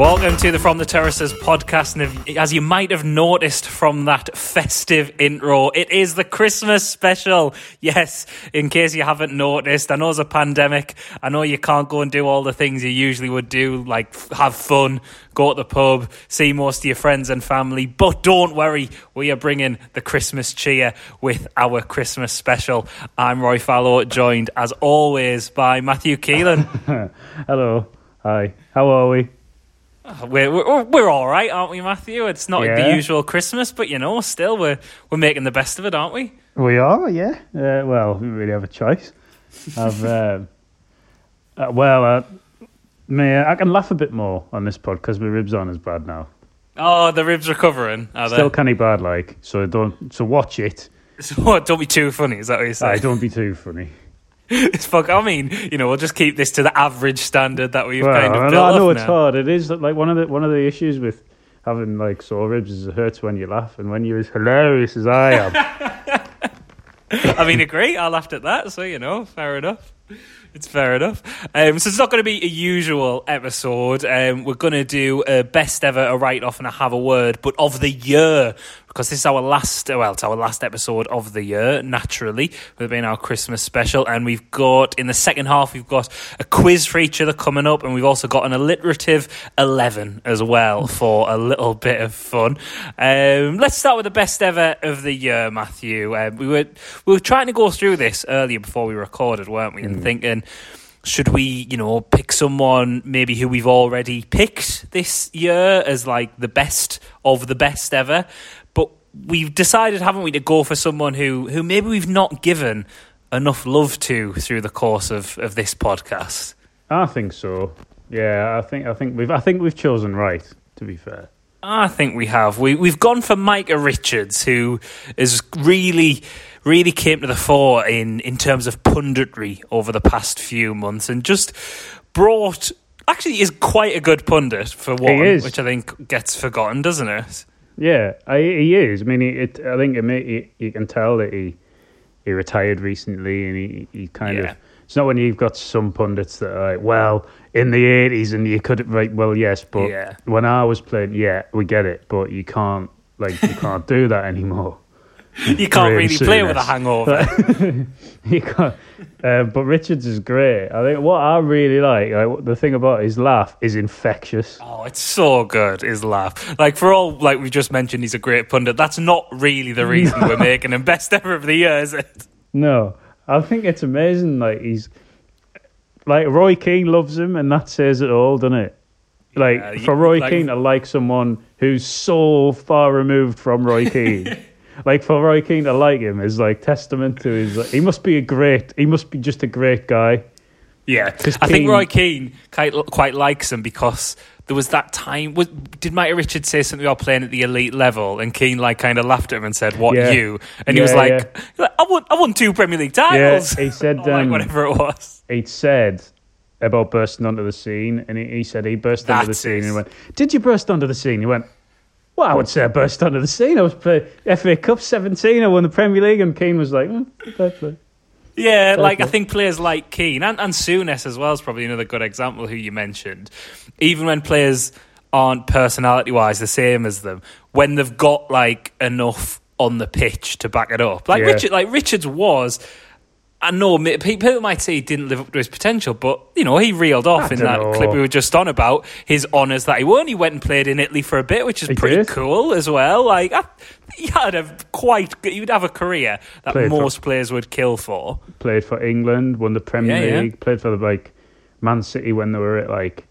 Welcome to the From the Terraces podcast. And as you might have noticed from that festive intro, it is the Christmas special. Yes, in case you haven't noticed, I know it's a pandemic. I know you can't go and do all the things you usually would do, like have fun, go to the pub, see most of your friends and family. But don't worry, we are bringing the Christmas cheer with our Christmas special. I'm Rory Fallow, joined as always by Matthew Keelan. Hello. Hi. How are we? We're, we're we're all right, aren't we, Matthew? It's not Yeah. the usual Christmas, but you know, still we're we're making the best of it, aren't we? We are, yeah. Uh, well, we really have a choice. I've, um, uh, well, uh, me, I can laugh a bit more on this pod because my ribs aren't as bad now. Oh, the ribs recovering. Are they? Still they? canny bad, like. So don't. So watch it. So what, don't be too funny. Is that what you're Aye, saying? don't be too funny. It's fuck. I mean, you know, we'll just keep this to the average standard that we've Well, kind of I, built I know it's now. hard. It is like one of the one of the issues with having like sore ribs is it hurts when you laugh, and when you're as hilarious as I am. I mean, agree. I laughed at that, so you know, fair enough. It's fair enough. Um, so it's not going to be a usual episode. Um, we're going to do a best ever, a write off, and a have a word, but of the year because this is our last. Well, it's our last episode of the year. Naturally, with being our Christmas special, and we've got in the second half we've got a quiz for each other coming up, and we've also got an alliterative eleven as well for a little bit of fun. Um, let's start with the best ever of the year, Matthew. Um, we were we were trying to go through this earlier before we recorded, weren't we? And thinking, should we, you know, pick someone maybe who we've already picked this year as like the best of the best ever? We've decided, haven't we, to go for someone who who maybe we've not given enough love to through the course of, of this podcast. I think so. Yeah, I think I think we've I think we've chosen right. To be fair. I think we have. We we've gone for Micah Richards, who is really, really came to the fore in in terms of punditry over the past few months, and just brought. Actually, is quite a good pundit for one, which I think gets forgotten, doesn't it? Yeah, I, he is. I mean, it, I think it you can tell that he he retired recently, and he, he kind Yeah. of. It's not when you've got some pundits that are like, well, in the eighties, and you could right. Well, yes, but Yeah. when I was playing, yeah, we get it, but you can't like you can't do that anymore. You can't really play with a hangover. you can't. Uh, but Richards is great. I think what I really like, like the thing about his laugh is infectious. Oh, it's so good, his laugh. Like, for all, like we just mentioned, he's a great pundit. That's not really the reason we're making him best ever of the year, is it? No, I think it's amazing. Like he's like Roy Keane loves him, and that says it all, doesn't it? Like Yeah, for Roy like- Keane to like someone who's so far removed from Roy Keane. Like for Roy Keane to like him is like testament to his. Like, he must be a great. He must be just a great guy. Yeah, I think Roy Keane quite, quite likes him because there was that time. Was, did Micah Richards say something about playing at the elite level, and Keane like kind of laughed at him and said, "What Yeah. you?" And he was like, like, "I won, I won two Premier League titles." he said, Or, like um, whatever it was. He'd said about bursting onto the scene, and he, he said he burst onto the That's scene it. and he went, "Did you burst onto the scene?" He went. Well, I would say I burst onto the scene. I was playing FA Cup 17. I won the Premier League, and Keane was like, mm, fair play. Yeah, like I think players like Keane and, and Souness as well is probably another good example who you mentioned. Even when players aren't personality wise the same as them, when they've got like enough on the pitch to back it up. Like Yeah. Richard like Richards was I know people might say he didn't live up to his potential, but you know he reeled off I in that dunno. clip we were just on about his honours that he won. He went and played in Italy for a bit, which is He pretty did. cool as well. Like I, he had a quite you'd have a career that Played for- most players would kill for. Played for England, won the Premier Yeah, yeah. League, played for the like Man City when they were at like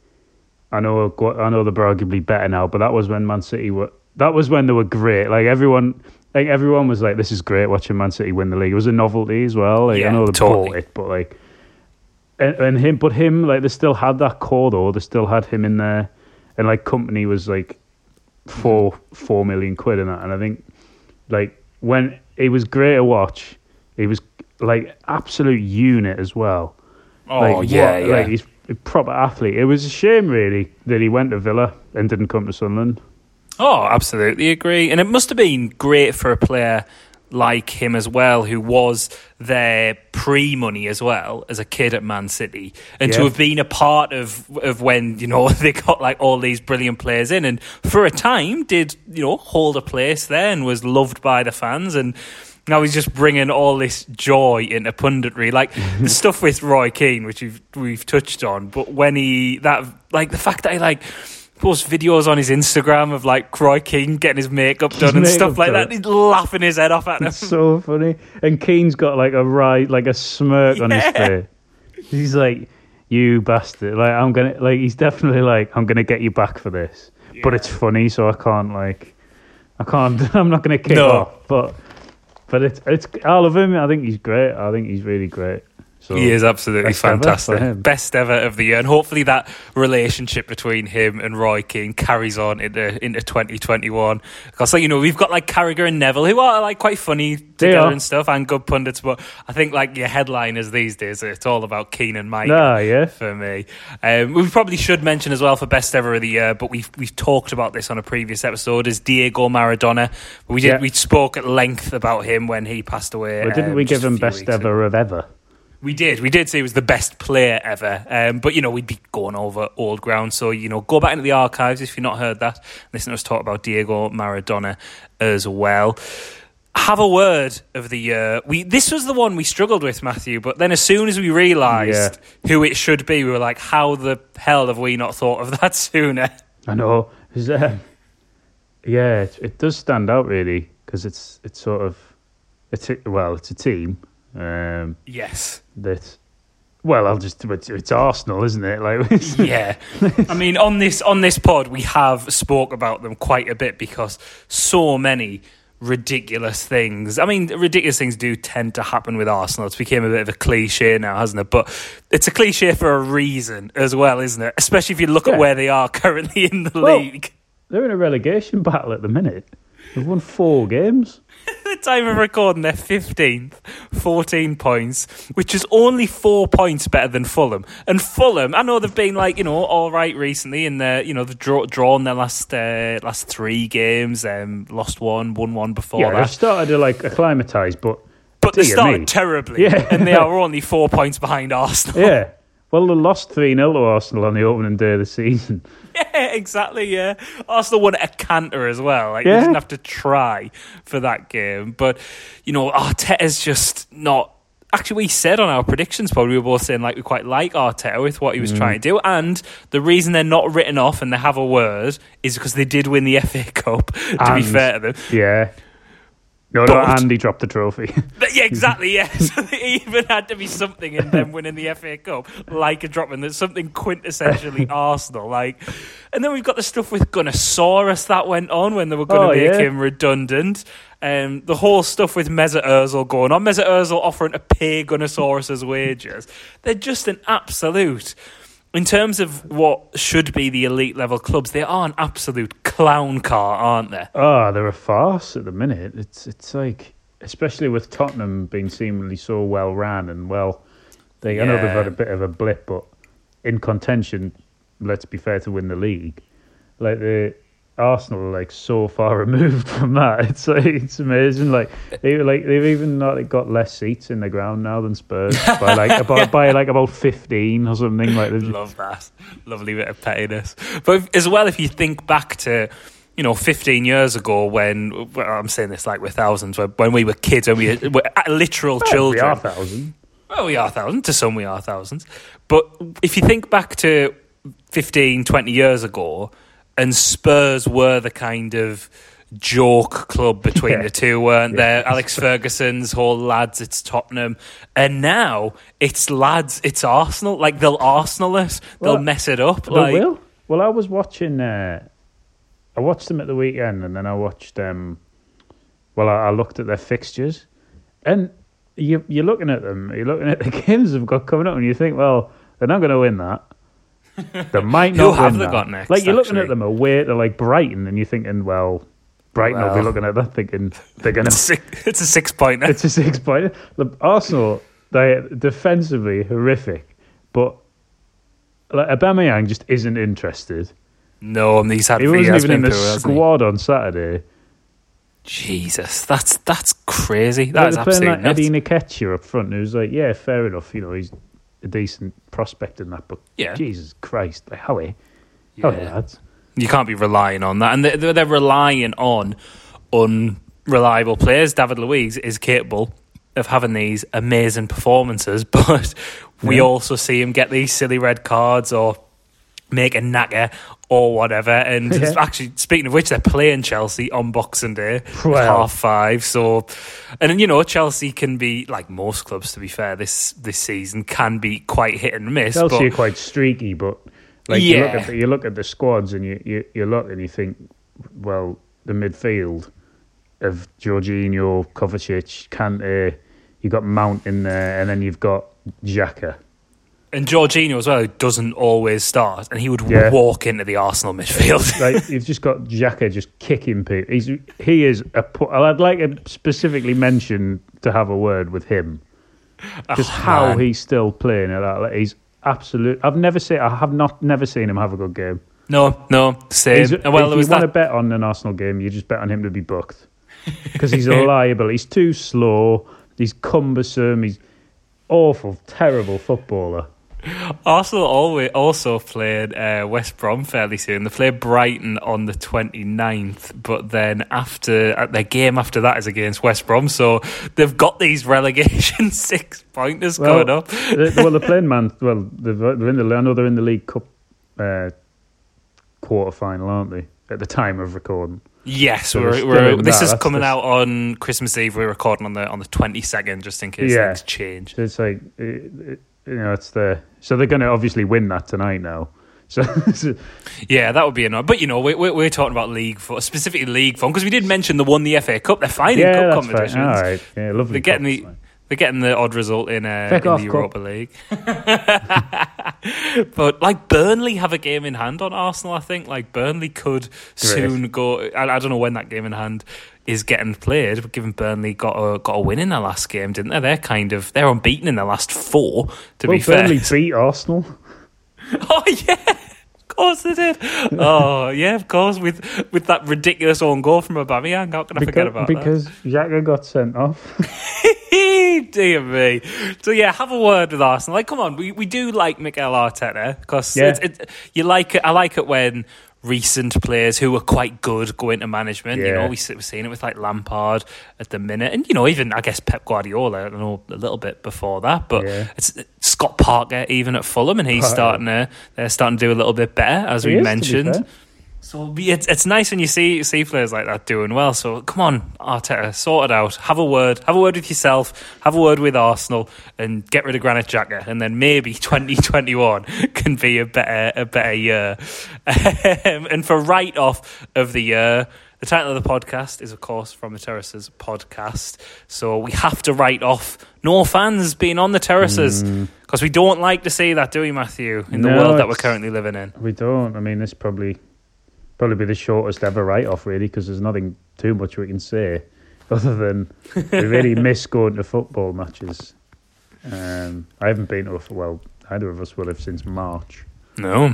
I know I know they're arguably better now, but that was when Man City were that was when they were great. Like everyone like everyone was like, This is great watching Man City win the league. It was a novelty as well. Like Yeah, I know they totally. bought it, but like and, and him but him like they still had that core though, they still had him in there and like company was like four four million quid in that and I think like when it was great to watch, he was like absolute unit as well. Oh like, yeah, what- yeah. Like he's a proper athlete. It was a shame, really, that he went to Villa and didn't come to Sunderland. Oh, absolutely agree. And it must have been great for a player like him as well, who was there pre money as well as a kid at Man City, and to have been a part of of when you know they got like all these brilliant players in, and for a time did you know hold a place there and was loved by the fans and. Now he's just bringing all this joy into punditry, like mm-hmm. the stuff with Roy Keane, which we've we've touched on. But when he that like the fact that he like posts videos on his Instagram of like Roy Keane getting his makeup done and makeup stuff like done. that, he's laughing his head off at him. It's so funny. And Keane's got like a right, like a smirk on his face. He's like, "You bastard!" Like I'm gonna, like he's definitely like, "I'm gonna get you back for this." But it's funny, so I can't like, I can't. I'm not gonna kick No. off. But, but it's it's. I love him. I think he's great. I think he's really great. So He is absolutely best fantastic. him. Best ever of the year. And hopefully that relationship between him and Roy Keane carries on into, into 2021. Because, like, you know, we've got like Carragher and Neville who are like quite funny together and stuff and good pundits. But I think like your headliners these days, it's all about Keane and Micah. Nah, yeah. for me. Um, we probably should mention as well for best ever of the year, but we've we've talked about this on a previous episode. Is Diego Maradona? We did Yeah. we spoke at length about him when he passed away. Didn't um, we give him best ever of ever? We did. We did say he was the best player ever. Um, but, you know, we'd be going over old ground. So, you know, go back into the archives if you've not heard that. Listen to us talk about Diego Maradona as well. Have a word of the year. We This was the one we struggled with, Matthew. But then as soon as we realised who it should be, we were like, how the hell have we not thought of that sooner? I know. Is, um, yeah, it, it does stand out really because it's it's sort of it's well, it's a team um, Yes. that. Well, I'll just it's, it's Arsenal, isn't it? Like, yeah. I mean, on this on this pod, we have spoke about them quite a bit because so many ridiculous things. I mean, ridiculous things do tend to happen with Arsenal. It's become a bit of a cliche now, hasn't it? But it's a cliche for a reason as well, isn't it? Especially if you look Yeah. at where they are currently in the Well- league. they're in a relegation battle at the minute. They've won four games. The time of recording, they're 15th, 14 points, which is only four points better than Fulham. And Fulham, I know they've been like, you know, all right recently, and they're, you know, they've draw, drawn their last uh, last three games, um, lost one, won one before yeah, that. they've started to like acclimatise, but But they started me. terribly, Yeah. and they are only four points behind Arsenal. yeah. Well, they lost 3 0 to Arsenal on the opening day of the season. Yeah, exactly. Yeah, Arsenal won at a canter as well. Like you Yeah. didn't have to try for that game, but you know Arteta's just not. Actually, we said on our predictions pod we were both saying like we quite like Arteta with what he Mm. was trying to do, and the reason they're not written off and they have a word is because they did win the FA Cup. To be fair to them, Yeah. No, no, But- Andy dropped the trophy. Yeah, exactly. Yeah, so there even had to be something in them winning the FA Cup, like a drop in. There's something quintessentially Arsenal, like. And then we've got the stuff with Gunnosaurus that went on when they were going Oh, to make yeah. him redundant. Um, the whole stuff with Mesut Ozil going on, Mesut Ozil offering to pay Gunnosaurus's wages. They're just an absolute. In terms of what should be the elite level clubs, they are an absolute clown car, aren't they? Oh, they're a farce at the minute. It's it's like, especially with Tottenham being seemingly so well ran and well, they I know they've had a bit of a blip, but in contention, let's be fair to win the league. Like the Arsenal are like so far removed from that. It's like it's amazing. Like they like they've even not got less seats in the ground now than Spurs by like about by like about fifteen or something. Like just- Love that. Lovely bit of pettiness. But as well, if you think back to, you know, 15 years ago when, well, I'm saying this like we're thousands, when, we were kids, when we were literal we children. are thousand. Well, we are thousands. To some, we are thousands. But if you think back to 15, 20 years ago, and Spurs were the kind of joke club between Yeah. the two, weren't Yeah. there? Alex Ferguson's whole lads, it's Tottenham. And now it's lads, it's Arsenal. Like, they'll Arsenal it, they'll Well, mess it up. They like, will. Well, I was watching. Uh, I watched them at the weekend, and then I watched. Um, well, I, I looked at their fixtures, and you, you're looking at them. You're looking at the games they've got coming up, and you think, well, they're not going to win that. They might Who not. have win they that. got next, Like you're looking at them away they're like Brighton, and you're thinking, well, Brighton will be Well. looking at that thinking they're going to. it's a six pointer. It's a six point. The Arsenal, they defensively horrific, but like Aubameyang just isn't interested. No, and he's had He wasn't even in the through, squad on Saturday. Jesus, that's that's crazy. Like, That is absolutely like Eddie nuts. Nketiah up front, who's like, yeah, fair enough. You know, he's a decent prospect in that, but Yeah. Jesus Christ, like, how are how Yeah. lads? You can't be relying on that, and they're, they're relying on unreliable players. David Luiz is capable of having these amazing performances, but we Yeah. also see him get these silly red cards or make a knacker or whatever. And Yeah. actually, speaking of which, they're playing Chelsea on Boxing Day, at Well. half five. So, and then you know, Chelsea can be like most clubs. To be fair, this this season can be quite hit and miss. Chelsea but are quite streaky, but like you look at the, you look at the squads and you, you you look and you think, well, the midfield of Jorginho, Kovacic, Kante, you got Mount in there, and then you've got Xhaka. And Jorginho as well doesn't always start, and he would Yeah. walk into the Arsenal midfield. Like you've just got Xhaka just kicking people. He's he is a. I'd like to specifically mention to have a word with him, oh, just how Oh, man. he's still playing at that. Like, he's absolute. I've never seen. I have not never seen him have a good game. no, no, same. He's, well, if you want to bet on an Arsenal game, you just bet on him to be booked because he's reliable. He's too slow. He's cumbersome. He's awful, terrible footballer. Arsenal always also played uh, West Brom fairly soon. They played Brighton on the 29th, but then after uh, their game after that is against West Brom, so they've got these relegation six pointers going up. they- well, they're playing man. Well, they've- they're in the. I know they're in the League Cup uh, quarter final, aren't they? At the time of recording. Yes, So we're, we're, this that. is That's coming out on Christmas Eve. We're recording on the on the 22nd, just in case Yeah. things change. So it's like uh, uh, you know, it's the. So they're going to obviously win that tonight now. So, Yeah, that would be annoying. But you know, we, we, we're talking about league for specifically league fun, because we did mention the one the FA Cup. They're fine in yeah, cup competitions. fine. All right, yeah, lovely. They're getting the they're getting the odd result in, uh, in the cup. Europa League. but like Burnley have a game in hand on Arsenal. I think like Burnley could soon go. I, I don't know when that game in hand is getting played, given Burnley got a got a win in their last game, didn't they? They're kind of they're unbeaten in their last four. To Well, be fair, Burnley beat Arsenal. Oh yeah, of course they did. Oh yeah, of course with with that ridiculous own goal from Aubameyang. How can I forget Because, about because Xhaka got sent off. that? Dear me. So yeah, have a word with Arsenal. Like, come on, we, we do like Mikel Arteta because Yeah. it, you like it. I like it when recent players who are quite good going to management. You know, we, we're seeing it with like Lampard at the minute, and you know, even I guess Pep Guardiola. I don't know a little bit before that, but Yeah. it's Scott Parker even at Fulham, and he's Parker. starting to they're starting to do a little bit better as He we is, mentioned. So it's it's nice when you see see players like that doing well. So come on, Arteta, sort it out. Have a word. Have a word with yourself. Have a word with Arsenal, and get rid of Granit Xhaka. And then maybe 2021 can be a better a better year. Um, and for write off of the year. The title of the podcast is, of course, from the Terraces podcast. So we have to write off no fans being on the terraces because we don't like to see that, do we, Matthew? In the world that we're currently living in. We don't. I mean, this probably probably be the shortest ever write off, really, because there's nothing too much we can say other than we really miss going to football matches. Um, I haven't been to a well. Either of us will have since March. No,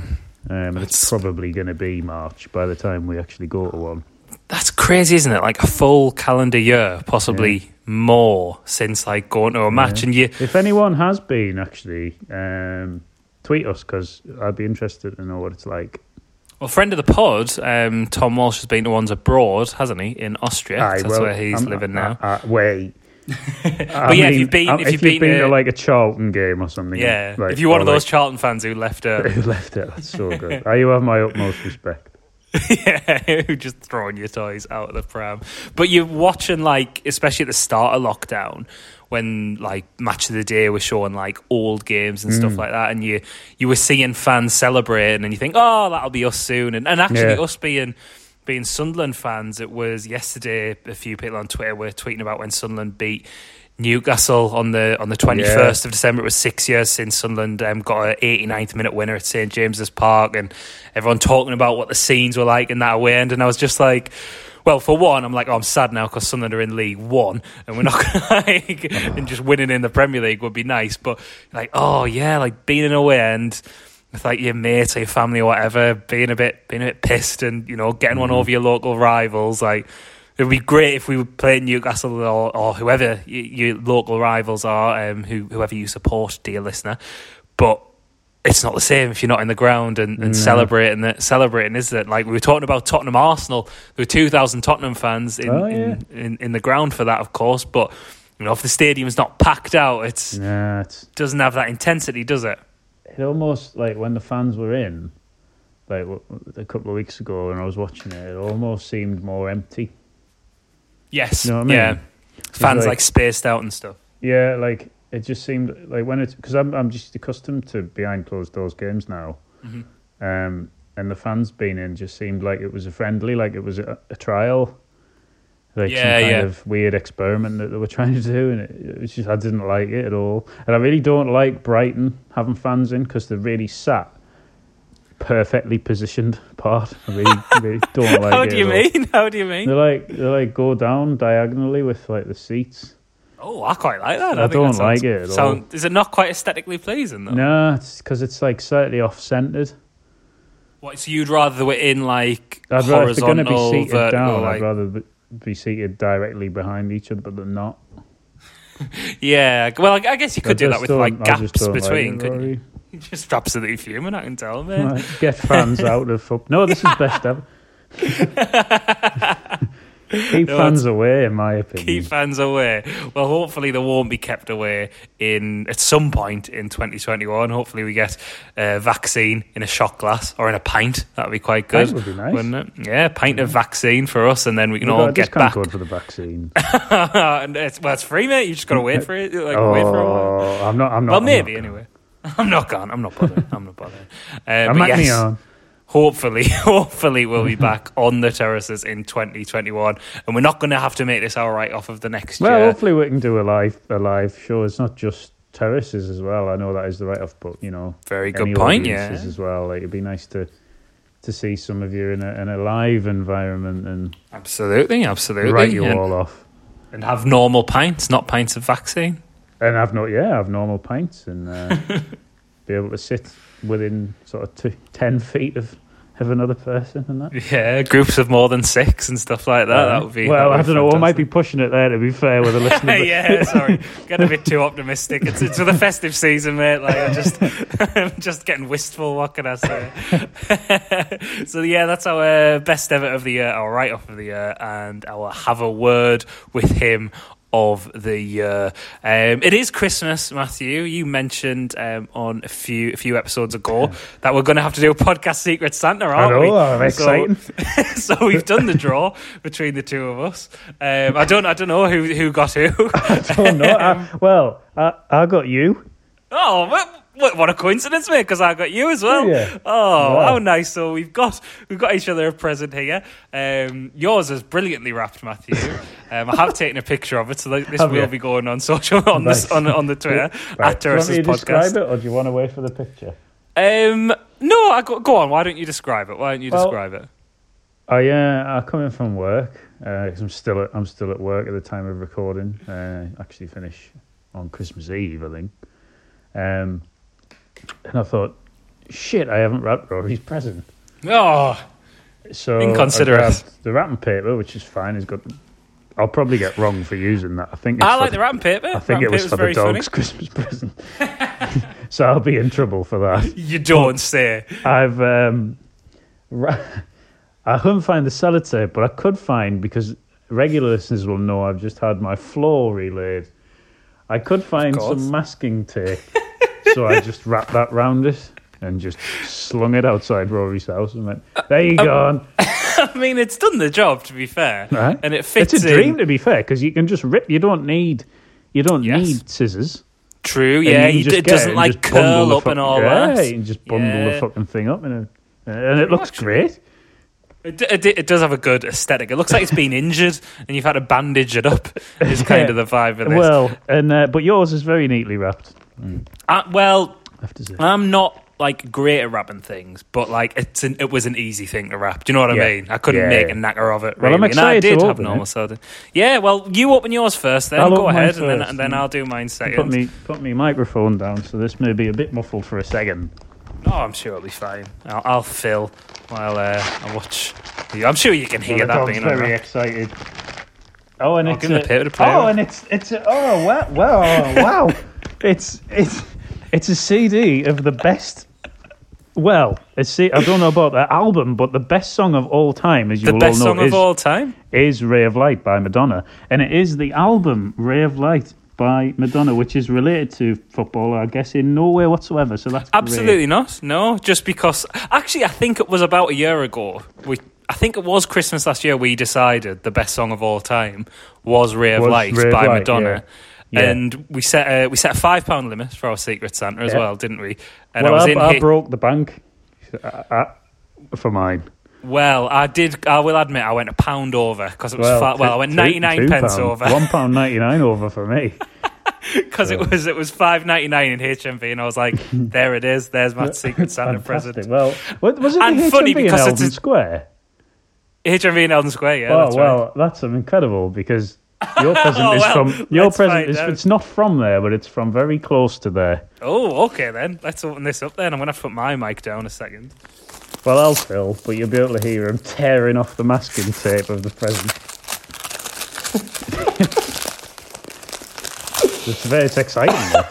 Um, it's probably going to be March by the time we actually go to one. That's crazy, isn't it? Like a full calendar year, possibly more since like going to a match, Yeah. and you. If anyone has been, actually, um, tweet us because I'd be interested to know what it's like. Well, friend of the pod, um, Tom Walsh has been to ones abroad, hasn't he? In Austria, Aye, that's well, where he's I'm- living uh, now. Uh, wait. But yeah, if you've been- uh, if you've been to, to- like a Charlton game or something, yeah, like- if you're one of those Charlton fans who left like, early, who left it, that's so good. I you have my utmost respect. yeah, just throwing your toys out of the pram. But you're watching like, especially at the start of lockdown, when like match of the day was showing like old games and Mm. stuff like that, and you you were seeing fans celebrating, and you think, oh, that'll be us soon. And, and actually, Yeah. us being being Sunderland fans, it was yesterday. A few people on Twitter were tweeting about when Sunderland beat. Newcastle on the on the twenty first of December. It was six years since Sunderland um, got an 89th minute winner at St James's Park, and everyone talking about what the scenes were like in that away end. And I was just like, well, for one, I'm like, oh, I'm sad now because Sunderland are in League One, and we're not gonna like, and just winning in the Premier League would be nice. But like, oh yeah, like being in away end. with like your mates or your family or whatever, being a bit being a bit pissed and you know getting one over your local rivals. Like it'd be great if we were playing Newcastle or, or whoever your local rivals are, um, who whoever you support, dear listener. But it's not the same if you're not in the ground and, and celebrating it. Celebrating, is it? Like we were talking about Tottenham Arsenal. There were two thousand Tottenham fans in, Oh, yeah. in, in in the ground for that, of course. But you know, if the stadium's not packed out, it's Nah, it's doesn't have that intensity, does it? it almost like when the fans were in, like a couple of weeks ago when I was watching it, it almost seemed more empty. Yes. You know I mean? Yeah. Fans like- like, spaced out and stuff. Yeah, like it just seemed like when it's because I'm I'm just accustomed to behind closed doors games now, Mm-hmm. um, and the fans being in just seemed like it was a friendly, like it was a, a trial, like some kind yeah. of weird experiment that they were trying to do, and it, it was just I didn't like it at all, and I really don't like Brighton having fans in because they're really sat perfectly positioned part. I really, really don't like How do you mean? How do you mean? They like they like go down diagonally with like the seats. Oh, I quite like that. I think don't that like it at all. sound- Is it not quite aesthetically pleasing though? No, it's because it's like slightly off centered. What, so you'd rather they were in like I'd rather if they're going to be seated vertical, down, like, I'd rather be- seated directly behind each other, but they're not. yeah. Well, I I guess you could I do that with like gaps don't like between, it, couldn't you? Just absolutely fuming. I can tell, man. Right, Get fans out of football. No, this is best ever. Keep No, fans away, in my opinion. Keep fans away. Well, hopefully they won't be kept away in at some point in 2021. Hopefully we get a vaccine in a shot glass or in a pint. That'd be quite good. Would be nice. Wouldn't it? Yeah, pint of vaccine for us, and then we can We've all a get back. code for the vaccine. and it's, well, it's free, mate. You just got to wait for it. Like wait for a while. oh, I'm not. I'm not. Well, I'm maybe not. anyway. I'm not gone. I'm not bothering. I'm not bothering. Uh, I'm but yes, on. hopefully, hopefully we'll be back on the terraces in 2021, and we're not going to have to make this our write off of the next Well, year. Well, hopefully we can do a live a live show. It's not just terraces as well. I know that is the right off, but you know, Very good point. Yeah, as well. Like it'd be nice to to see some of you in a in a live environment and absolutely, absolutely. write you and, all off. and have normal pints, not pints of vaccine. And have no yeah, I have normal pints and uh, be able to sit within sort of ten feet of of another person and that. Yeah, groups of more than six and stuff like that. that would be well. that I don't know. I might be pushing it there to be fair with the listener. yeah, sorry, get a bit too optimistic. It's it's for the festive season, mate. Like I'm just, I'm just getting wistful. What can I say? so yeah, that's our best ever of the year, our write off of the year, and our have a word with him of the year. Um, it is Christmas, Matthew. You mentioned um, on a few a few episodes ago that we're going to have to do a podcast Secret Santa, aren't we? know. I'm So- so we've done the draw between the two of us. Um, I don't, I don't know who who got who. oh no! I, well, I, I got you. oh, what, what, a coincidence, mate! Because I got you as well. Yeah. Oh, Wow. how nice! So we've got we've got each other a present here. Um, yours is brilliantly wrapped, Matthew. Um, I have taken a picture of it, so this Have will you? be going on social on Nice. this on on the Twitter Right. at Do you want me Terraces to describe Podcast. it, or do you want to wait for the picture? Um, no, I go, go on. Why don't you describe it? Why don't you Well, describe it? I uh, I come in from work because I'm still at, I'm still at work at the time of recording. Uh, actually finish on Christmas Eve, I think. Um, and I thought, shit, I haven't wrapped Rory's present. Oh, So Inconsiderate. The wrapping paper, which is fine. It's got. I'll probably get wrong for using that. I think it's I like the wrapping paper. I think Wrapping it was for the very funny. dog's Christmas present. so I'll be in trouble for that. You don't say. I've um, ra- I couldn't find the sellotape, but I could find because regular listeners will know I've just had my floor relaid. I could find some masking tape, so I just wrapped that round it and just slung it outside Rory's house and went, "There you go." I mean, it's done the job, to be fair, Right. and it fits It's a in. dream, to be fair, because you can just rip. You don't need, you don't Yes. need scissors. True, yeah, you you can it doesn't and like curl up and all yeah, that. you just bundle Yeah. the fucking thing up, and it, and it looks great. It, it, it does have a good aesthetic. It looks like it's been injured, and you've had to bandage it up. Is kind of the vibe of this. Well, and uh, but yours is very neatly wrapped. Uh, well, I have to say. I'm not like great at wrapping things, but like it's an, it was an easy thing to wrap. Do you know what Yeah. I mean? I couldn't Yeah, make yeah. a knacker of it. Well, I'm and I excited to did have open normal it. soda. Yeah, well, you open yours first, then I'll go ahead, and then and then. I'll do mine second. Put me put me microphone down, so this may be a bit muffled for a second. Oh, I'm sure it'll be fine. I'll, I'll fill while uh, I watch. you. I'm sure you can hear the that dog's being very excited. Oh, and I'll it's a- paper to play oh, and it's it's a, oh wow wow oh, wow, it's it's it's a CD of the best. Well, it's see, I don't know about the album, but the best song of all time, as you The will best all song know, of is, all time. is "Ray of Light" by Madonna, and it is the album "Ray of Light" by Madonna, which is related to football, I guess, in no way whatsoever. So that's great. Absolutely not. No, just because. Actually, I think it was about a year ago. We, I think it was Christmas last year. We decided the best song of all time was "Ray of Was Light" Ray of by Light, Madonna. yeah. Yeah. And we set a, we set a five pound limit for our Secret Santa as Yeah. well, didn't we? And well, I was I, in I H- broke the bank uh, uh, for mine. Well, I did. I will admit, I went a pound over because it was. Well, Well, well I went ninety nine pence pound. over One pound ninety nine over for me. because it was it was five ninety nine in HMV, and I was like, there it is. There's my Secret Santa present. Well, was it And the funny HMV because in it's a- Square? HMV in Eldon Square. Yeah, oh that's well, right. that's incredible because your oh, present Oh, is well, from your present is it's not from there, but it's from very close to there. Oh, okay then. Let's open this up then. I'm gonna put my mic down a second. Well, I'll fill, but you'll be able to hear him tearing off the masking tape of the present. it's very it's exciting.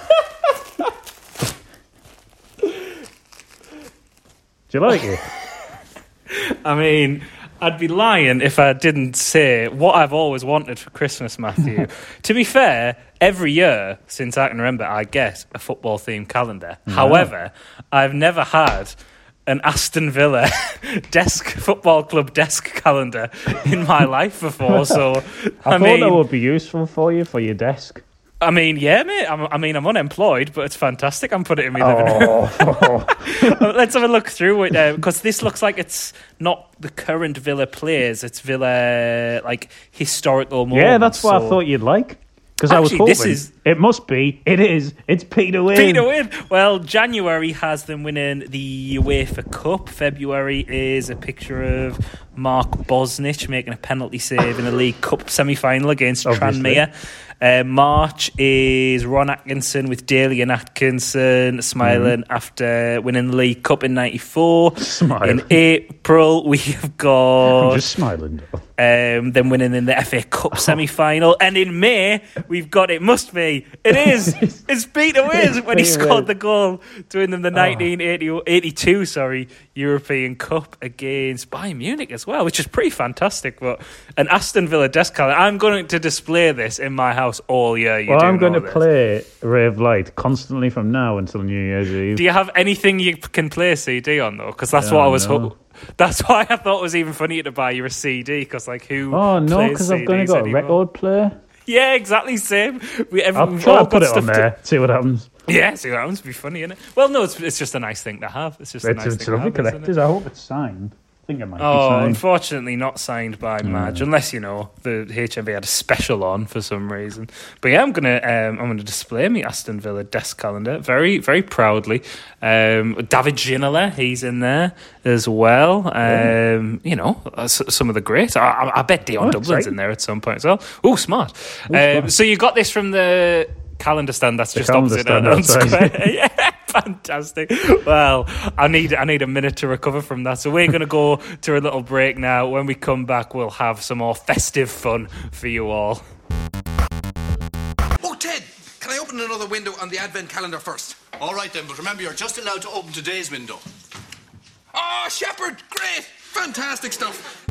Do you like it? I mean, I'd be lying if I didn't say what I've always wanted for Christmas, Matthew. to be fair, every year since I can remember, I get a football themed calendar. However, I've never had an Aston Villa desk football club desk calendar in my life before. So I, I, thought mean, that would be useful for you for your desk. I mean, yeah, mate. I'm, I mean, I'm unemployed, but it's fantastic. I'm putting it in my living room. Oh, Let's have a look through it uh, because this looks like it's not the current Villa players. It's Villa like historical moments. yeah, that's what I thought you'd like. Because I was hoping this is- it must be. It is. It's Peter Withe. Peter win. Well, January has them winning the UEFA Cup. February is a picture of Mark Bosnich making a penalty save in a League Cup semi-final against Obviously. Tranmere. Uh, March is Ron Atkinson with Dalian Atkinson smiling after winning the League Cup in '94. Mm-hmm. Smiling. In April, we have I'm got just smiling. Um, then winning in the FA Cup semi final. And in May, we've got it must be. It is. it's Peter Withe when he scored the goal to win them the 1982 sorry, European Cup against Bayern Munich as well, which is pretty fantastic. But an Aston Villa desk calendar. I'm going to display this in my house all year. You Well, I'm going to this. play Ray of Light constantly from now until New Year's Eve. Do you have anything you can play a CD on though? Because that's Yeah, what I was. know. That's why I thought it was even funnier to buy you a CD. Because like who? oh no, because I've only got a record player. Yeah, exactly same. We every, I'll try to put it on stuff to- there. See what happens. yeah, see what happens. Be funny, innit? Well, no, it's it's just a nice thing to have. It's just a nice it's thing to lovely isn't it? collectors. I hope it's signed. I think it might be Oh, signed. unfortunately, not signed by Madge, unless you know the HMV had a special on for some reason. But yeah, I'm gonna um, I'm gonna display my Aston Villa desk calendar very very proudly. Um, David Ginola, he's in there as well. Um, you know, uh, some of the great. I, I, I bet Dion Oh, Dublin's exciting. in there at some point as well. Oh, smart. Um, so you got this from the calendar stand that's just opposite stand Eldon outside. Square. yeah, fantastic. Well, I need I need a minute to recover from that. So we're going to go to a little break now. When we come back, we'll have some more festive fun for you all. Oh, Ted, can I open another window on the advent calendar first? All right then, but remember you're just allowed to open today's window. Oh, Shepherd, great, fantastic stuff.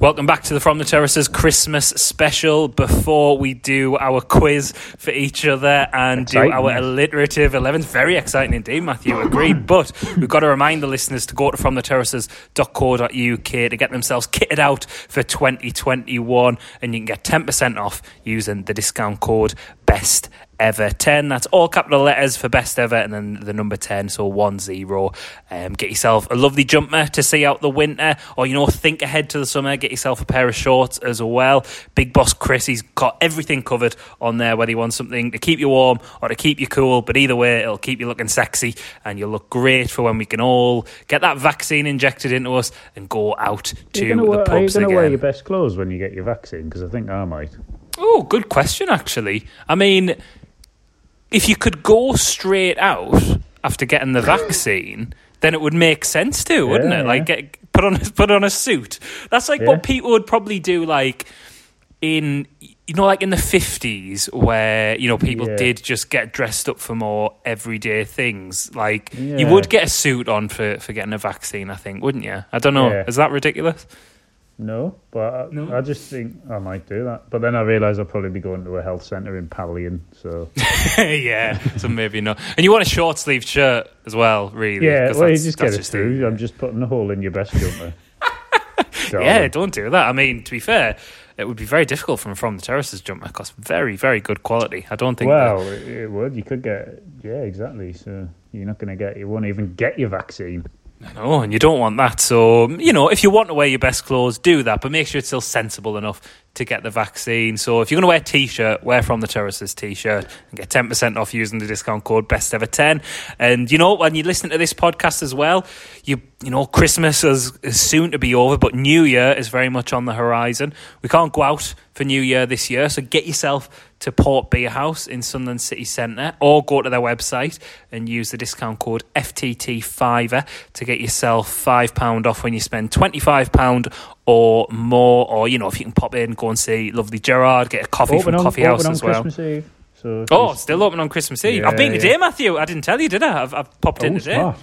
Welcome back to the From the Terraces Christmas special. Before we do our quiz for each other and Exciting. do our alliterative 11th, very exciting indeed, Matthew, agreed. but we've got to remind the listeners to go to fromtheterraces.co.uk to get themselves kitted out for 2021 and you can get 10% off using the discount code BEST ever 10 that's all capital letters for best ever and then the number 10 so 1 0 um, get yourself a lovely jumper to see out the winter or you know think ahead to the summer get yourself a pair of shorts as well big boss chris he's got everything covered on there whether you want something to keep you warm or to keep you cool but either way it'll keep you looking sexy and you'll look great for when we can all get that vaccine injected into us and go out to Are you gonna the wear- are you pubs going to wear your best clothes when you get your vaccine? Because I think I might. Oh, good question, actually. I mean, if you could go straight out, after getting the vaccine, then it would make sense to, wouldn't Yeah, it? Like get, put on put on a suit. That's like Yeah. what people would probably do, like in you know, like in the fifties, where you know people Yeah. did just get dressed up for more everyday things. Like you would get a suit on for for getting a vaccine, I think, wouldn't you? I don't know. Is that ridiculous? No, but I, No? I just think I might do that. But then I realise I'll probably be going to a health centre in Pallion. So yeah, so maybe not. And you want a short sleeved shirt as well, really? yeah, well, you just get it the- through. I'm just putting a hole in your don't I? Yeah, don't do that. I mean, to be fair, it would be very difficult from from the terraces jumper because very, very good quality. I don't think. Well, it, it would. You could get. Yeah, exactly. So you're not going to get. You won't even get your vaccine. No, and you don't want that. So you know, if you want to wear your best clothes, do that, but make sure it's still sensible enough to get the vaccine. So if you're going to wear a t-shirt, wear from the terraces t-shirt and get ten percent off using the discount code best ever ten. And you know, when you listen to this podcast as well, you you know, Christmas is, is soon to be over, but New Year is very much on the horizon. We can't go out for New Year this year, so get yourself to Port Beer House in Sunderland City Centre or go to their website and use the discount code FTT5 to get yourself £5 off when you spend £25 or more. Or, you know, if you can pop in, go and see lovely Gerard, get a coffee from on, Coffee open House as well. Christmas Eve. So Oh, still open on Christmas Eve. Yeah, I've been yeah. today, Matthew. I didn't tell you, did I? I've, I've popped in oh, today. smart.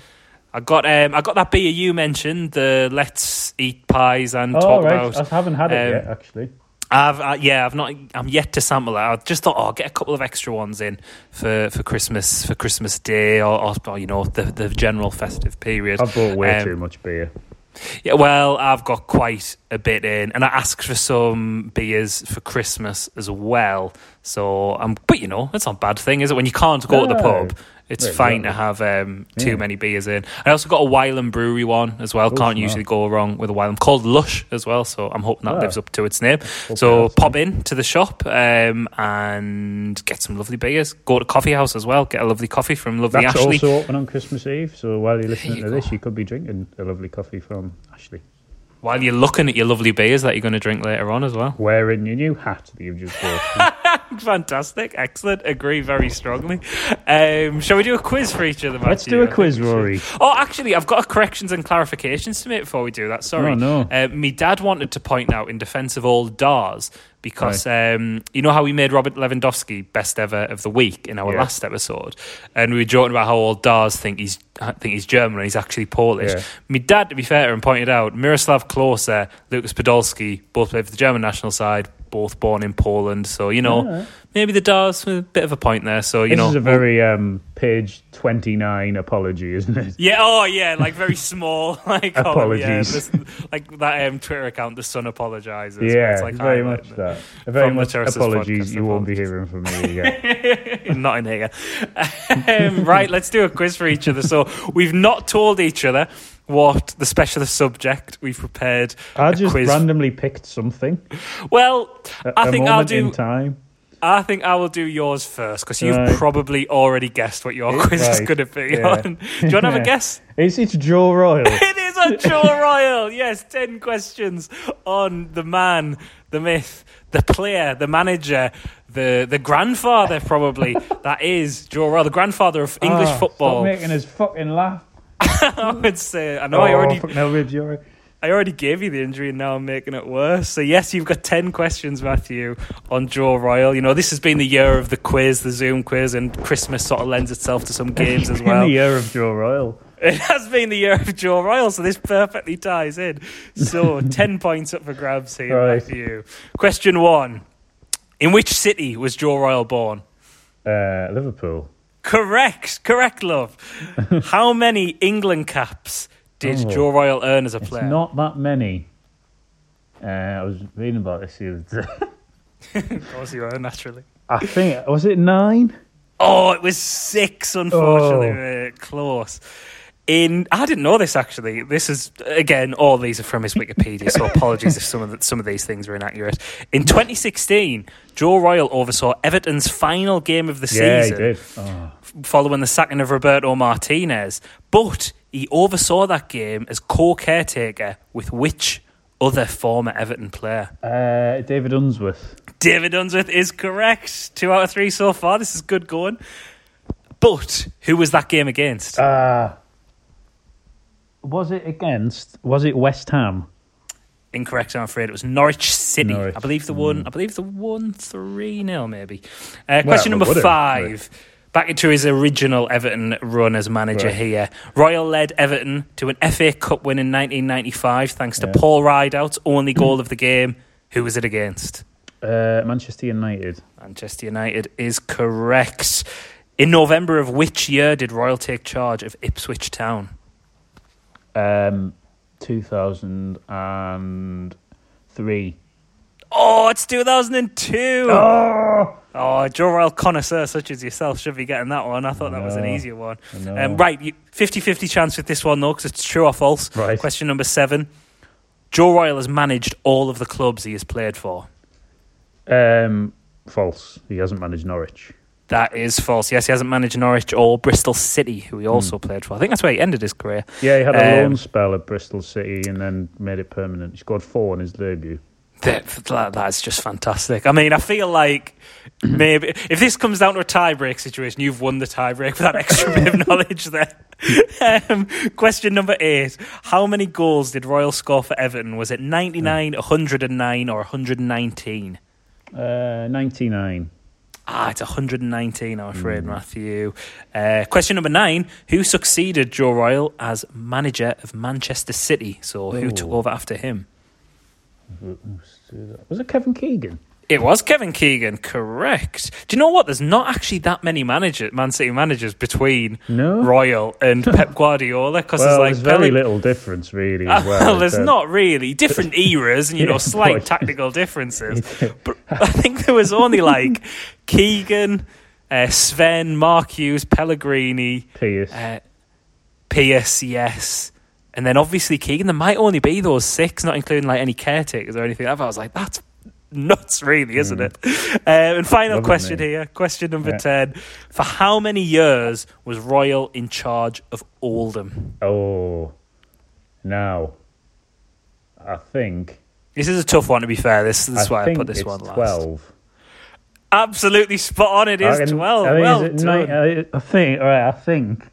I got um, I got that beer you mentioned, the Let's Eat Pies and Oh, talk right. about. I haven't had it um, yet, actually. I've uh, yeah, I've not. I'm yet to sample it. I just thought, oh, I'll get a couple of extra ones in for, for Christmas for Christmas Day or, or, or, you know the the general festive period. I've bought way Um, too much beer. Yeah, well, I've got quite a bit in, and I asked for some beers for Christmas as well. So, um, but you know, it's not a bad thing, is it? When you can't go to the pub, it's Yeah, fine to have um, too Yeah. many beers in. I also got a Wylam Brewery one as well. Oh, can't usually go wrong with a Wylam called Lush as well. So I'm hoping that Ah. lives up to its name. So pop in to the shop um, and get some lovely beers. Go to Coffee House as well. Get a lovely coffee from lovely That's Ashley. also open on Christmas Eve. So while you're listening you to go. this, you could be drinking a lovely coffee from Ashley. While you're looking at your lovely beers that you're going to drink later on as well. Wearing your new hat that you've just bought. Fantastic, excellent. Agree very strongly. Um, shall we do a quiz for each other? Let's do a quiz. Rory. Oh, actually, I've got corrections and clarifications to make before we do that. Sorry. Oh, no. Uh, me dad wanted to point out in defence of old Dars because um, you know how we made Robert Lewandowski best ever of the week in our Yeah. last episode, and we were joking about how old Dars think he's think he's German and he's actually Polish. Yeah. Me dad, to be fair, and pointed out Miroslav Klose, Lukas Podolski, both played for the German national side, both born in Poland. So you know, Alright. Maybe the Dars with a bit of a point there. So you this know, is a very um, page 29 apology, isn't it? yeah, oh yeah, like very small, like oh, Apologies. yeah, this- like that um, Twitter account. The Sun apologizes. Yeah, it's like very much it. that. Very much apologies. podcast, You won't be hearing from me again. not in here. um, right, let's do a quiz for each other. So we've not told each other what the specialist subject we've prepared. I just randomly picked something. Well, A, I think I'll do. in time. I think I will do yours first because you've Right. probably already guessed what your Right, quiz is going to be yeah. on. Do you want to have a guess? It's, it's Joe Royle. It is on Joe Royle. Yes, 10 questions on the man, the myth, the player, the manager, the the grandfather, probably. that is Joe Royle, the grandfather of English Ah, football. Stop making us fucking laugh. I would say. I know oh, I already fucking hell, ribs, you're right. I already gave you the injury and now I'm making it worse. So, yes, you've got 10 questions, Matthew, on Joe Royle. You know, this has been the year of the quiz, the Zoom quiz, and Christmas sort of lends itself to some games as well. the year of Joe Royle. It has been the year of Joe Royle, so this perfectly ties in. So, 10 points up for grabs here, Right. Matthew. Question one In which city was Joe Royle born? Uh, Liverpool. Correct, correct, love. How many England caps did Oh. Joe Royle earn as a player? not that many. Uh, I was reading about this the other day. Of course you are, naturally. I think was it nine? Oh, it was six, unfortunately. Oh. mate. Close. In I didn't know this actually. This is again, all these are from his Wikipedia, so apologies if some of the, some of these things are inaccurate. In 2016, Joe Royle oversaw Everton's final game of the Yeah, he season, did. Oh, following the sacking of Roberto Martinez. But he oversaw that game as co-caretaker with which other former Everton player? uh, David Unsworth. David Unsworth is correct. Two out of three so far. This is good going. But who was that game against? Uh, was it against? Was it West Ham? Incorrect, I'm afraid. It was Norwich City. Norwich. I believe the one. I believe the one three 0 maybe. Uh, question well, number five. Back to his original Everton run as manager Right. here. Royle led Everton to an FA Cup win in 1995 thanks to Paul Rideout's only goal of the game. Who was it against? Uh, Manchester United. Manchester United is correct. In November of which year did Royle take charge of Ipswich Town? Um, 2003. Oh, it's 2002. Oh! Oh, Joe Royle connoisseur such as yourself should be getting that one. I thought that was an easier one. Um, right, 50 50 chance with this one, though, because it's true or false. Right. Question number seven Joe Royle has managed all of the clubs he has played for. Um, false. He hasn't managed Norwich. That is false. Yes, he hasn't managed Norwich or Bristol City, who he also played for. I think that's where he ended his career. Yeah, he had a Um, loan spell at Bristol City and then made it permanent. He scored four in his debut. That, that- that's just fantastic. I mean, I feel like maybe if this comes down to a tiebreak situation, you've won the tiebreak with that extra bit of knowledge there. Um, question number eight How many goals did Royle score for Everton? Was it 99, 109, or 119? Uh, 99. Ah, it's 119, I'm afraid, Matthew. Uh, question number nine Who succeeded Joe Royle as manager of Manchester City? So, who took Oh. over after him? Was it Kevin Keegan? It was Kevin Keegan, correct. Do you know what? There's not actually that many manager, Man City managers between No. Royle and Pep Guardiola because Well, there's there's like very Pele- little difference, really, as well. well, there's not really different eras and you know slight tactical differences. But I think there was only like Keegan, uh, Sven, Mark Hughes, Pellegrini, Pearce. uh, Pearce, yes. And then obviously Keegan, there might only be those six, not including like any caretakers or anything like that. I was like, that's nuts, really, isn't it? Uh, and final question here, question number Yeah. 10. For how many years was Royle in charge of Oldham? oh, now, I think. This is a tough one, to be fair. This, this is I why I put this one last. 12. Absolutely spot on. It is I can- 12. I think, well is it ni- done. I, I think, all right, I think.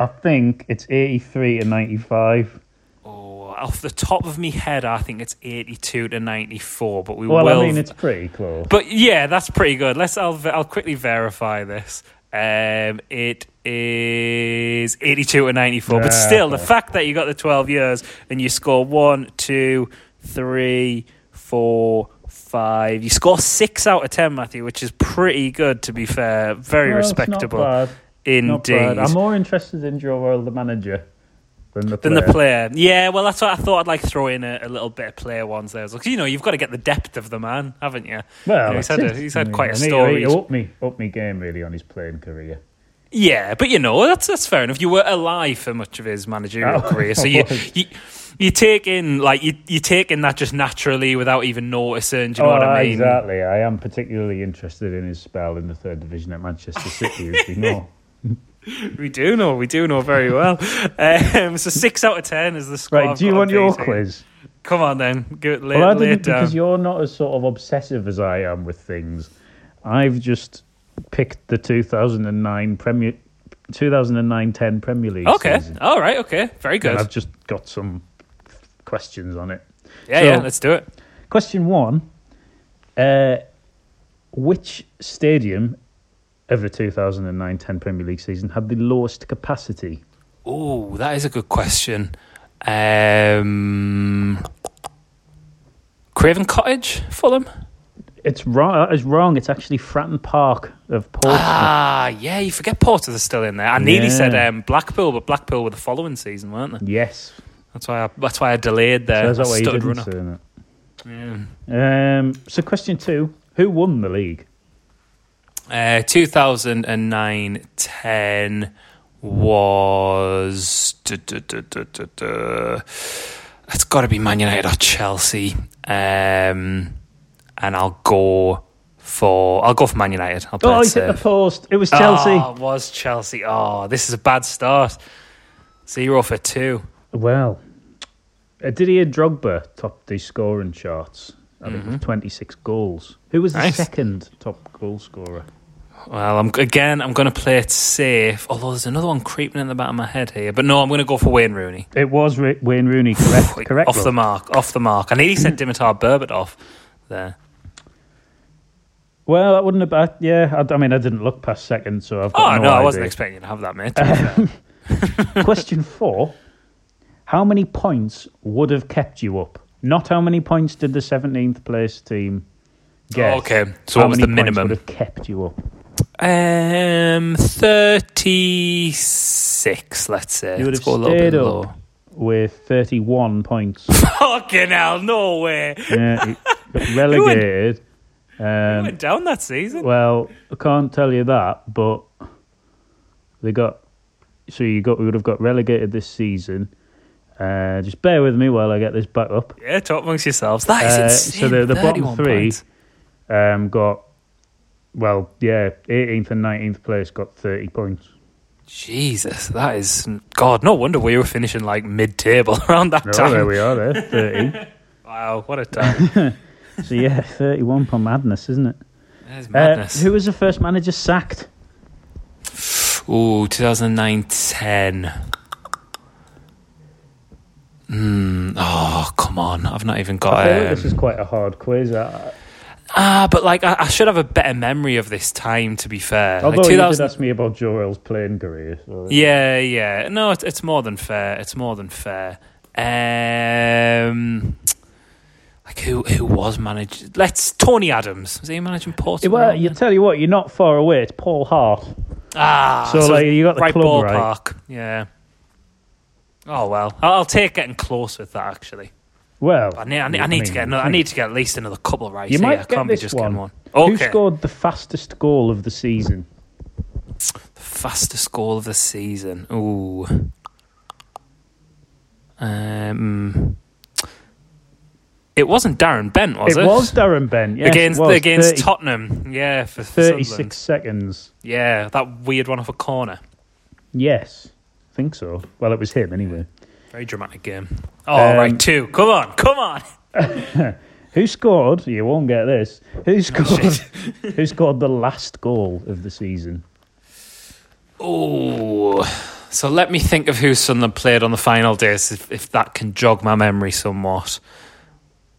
I think it's 83 to 95. Oh, off the top of my head, I think it's 82 to 94, but we Well, will. I mean, it's pretty close. But yeah, that's pretty good. Let's. I'll. I'll quickly verify this. Um, it is eighty-two to ninety-four. But Ah, still, the fact that you got the twelve years and you score one, two, three, four, five. You score six out of ten, Matthew, which is pretty good. To be fair, very not respectable indeed. I'm more interested in Joe Royle, the manager, than the than player. the player. Yeah, well, that's what I thought. I'd like throw in a, a little bit of player ones there. Because you know, you've got to get the depth of the man, haven't you? Well, You know, he's had a, he's had quite a story. Need to Up me, up me game really on his playing career. Yeah, but you know that's that's fair enough. You were alive for much of his managerial Oh, career, so you, you you take in like you you take in that just naturally without even noticing. Do you know oh, what I oh, mean? exactly. I am particularly interested in his spell in the third division at Manchester City, as we know. We do know, we do know very well. um, so six out of ten is the score. Right, I've do you got want your PC. quiz? Come on then, Go, lay, Well, I lay didn't it down. because you're not as sort of obsessive as I am with things. I've just picked the 2009 Premier, 2009-10 Premier League Okay, season. all right, okay, very good. And I've just got some questions on it. yeah, so- yeah, let's do it. Question one: uh, Which stadium of the 2009-10 Premier League season had the lowest capacity? Oh, that is a good question. Um, Craven Cottage, Fulham. It's wrong. That is wrong. It's actually Fratton Park of Portsmouth. Ah, yeah, you forget Porter are still in there. I nearly Yeah. said um, Blackpool, but Blackpool were the following season, weren't they? yes, That's why I, that's why I delayed there. so is that I why you didn't say that? Yeah. Um, so, question two: Who won the league? Uh, 2009 10 was. duh, duh, duh. It's got to be Man United or Chelsea. Um, and I'll go for. I'll go for Man United. I'll Oh, it he's hit the post. It was Chelsea. Oh, it was Chelsea. Oh, this is a bad start. Zero for two. Well, uh, Didier Drogba topped the scoring charts. I think with 26 goals. Who was the Nice. second top goal scorer? Well, I'm again. I'm going to play it safe. Although there's another one creeping in the back of my head here, but no, I'm going to go for Wayne Rooney. It was Wayne Rooney, correct? Correct. off the mark. Off the mark. I nearly said Dimitar Berbatov there. Well, that wouldn't have. I, yeah, I, I mean, I didn't look past second, so I've Oh no, no, I wasn't expecting you to have that, mate. fair. Um, question four: How many points would have kept you up? Not how many points did the seventeenth place team get? okay, so how what was the minimum? Would have kept you up. Um, thirty-six. Let's say. You would have stayed bit up. low. with 31 points. Fucking hell! No way. yeah, got relegated. Who Um, went down that season? well, I can't tell you that, but they got. So you got we would have got relegated this season. Uh, just bear with me while I get this back up. Yeah, talk amongst yourselves. That is Uh, insane. so the- the bottom three- Um, got well, yeah, 18th and 19th place got 30 points. Jesus, that is God. No wonder we were finishing like mid-table around that Oh, time. there we are, there 30. Wow, what a time! so yeah, 31 per madness, isn't it? That is Uh, madness. who was the first manager sacked? Ooh, 2009 10. Mm, oh, come on. I've not even got I feel like this um, is quite a hard quiz. Uh, Ah, but like, I, I should have a better memory of this time, to be fair. although like you did ask me about Joe Royle's playing career. So. Yeah, yeah. No, it's, it's more than fair. It's more than fair. Um, like, who who was managed? Let's. Tony Adams. Was he managing Portsmouth? Well, you tell you what, you're not far away. It's Paul Hart. Ah, So, like, you got the right club right. Yeah. Oh well, I'll, I'll take getting close with that. Actually, Well, I need, I need, I need to get. another, I need to get at least another couple right. You here. might I get can't this be just one. getting one. Who scored the fastest goal of the season? The fastest goal of the season. Ooh. Um. It wasn't Darren Bent, was it? it was Darren Bent. Yes, against against 30 Tottenham. Yeah, for, 36 Sunderland. seconds. Yeah, that weird one off a corner. Yes, I think so. Well, it was him anyway. Very dramatic game. Oh, Um, right, two. Come on, come on. Who scored? You won't get this. Oh, Who scored? who scored the last goal of the season? Oh, so let me think of who Sunderland played on the final days, if, if that can jog my memory somewhat.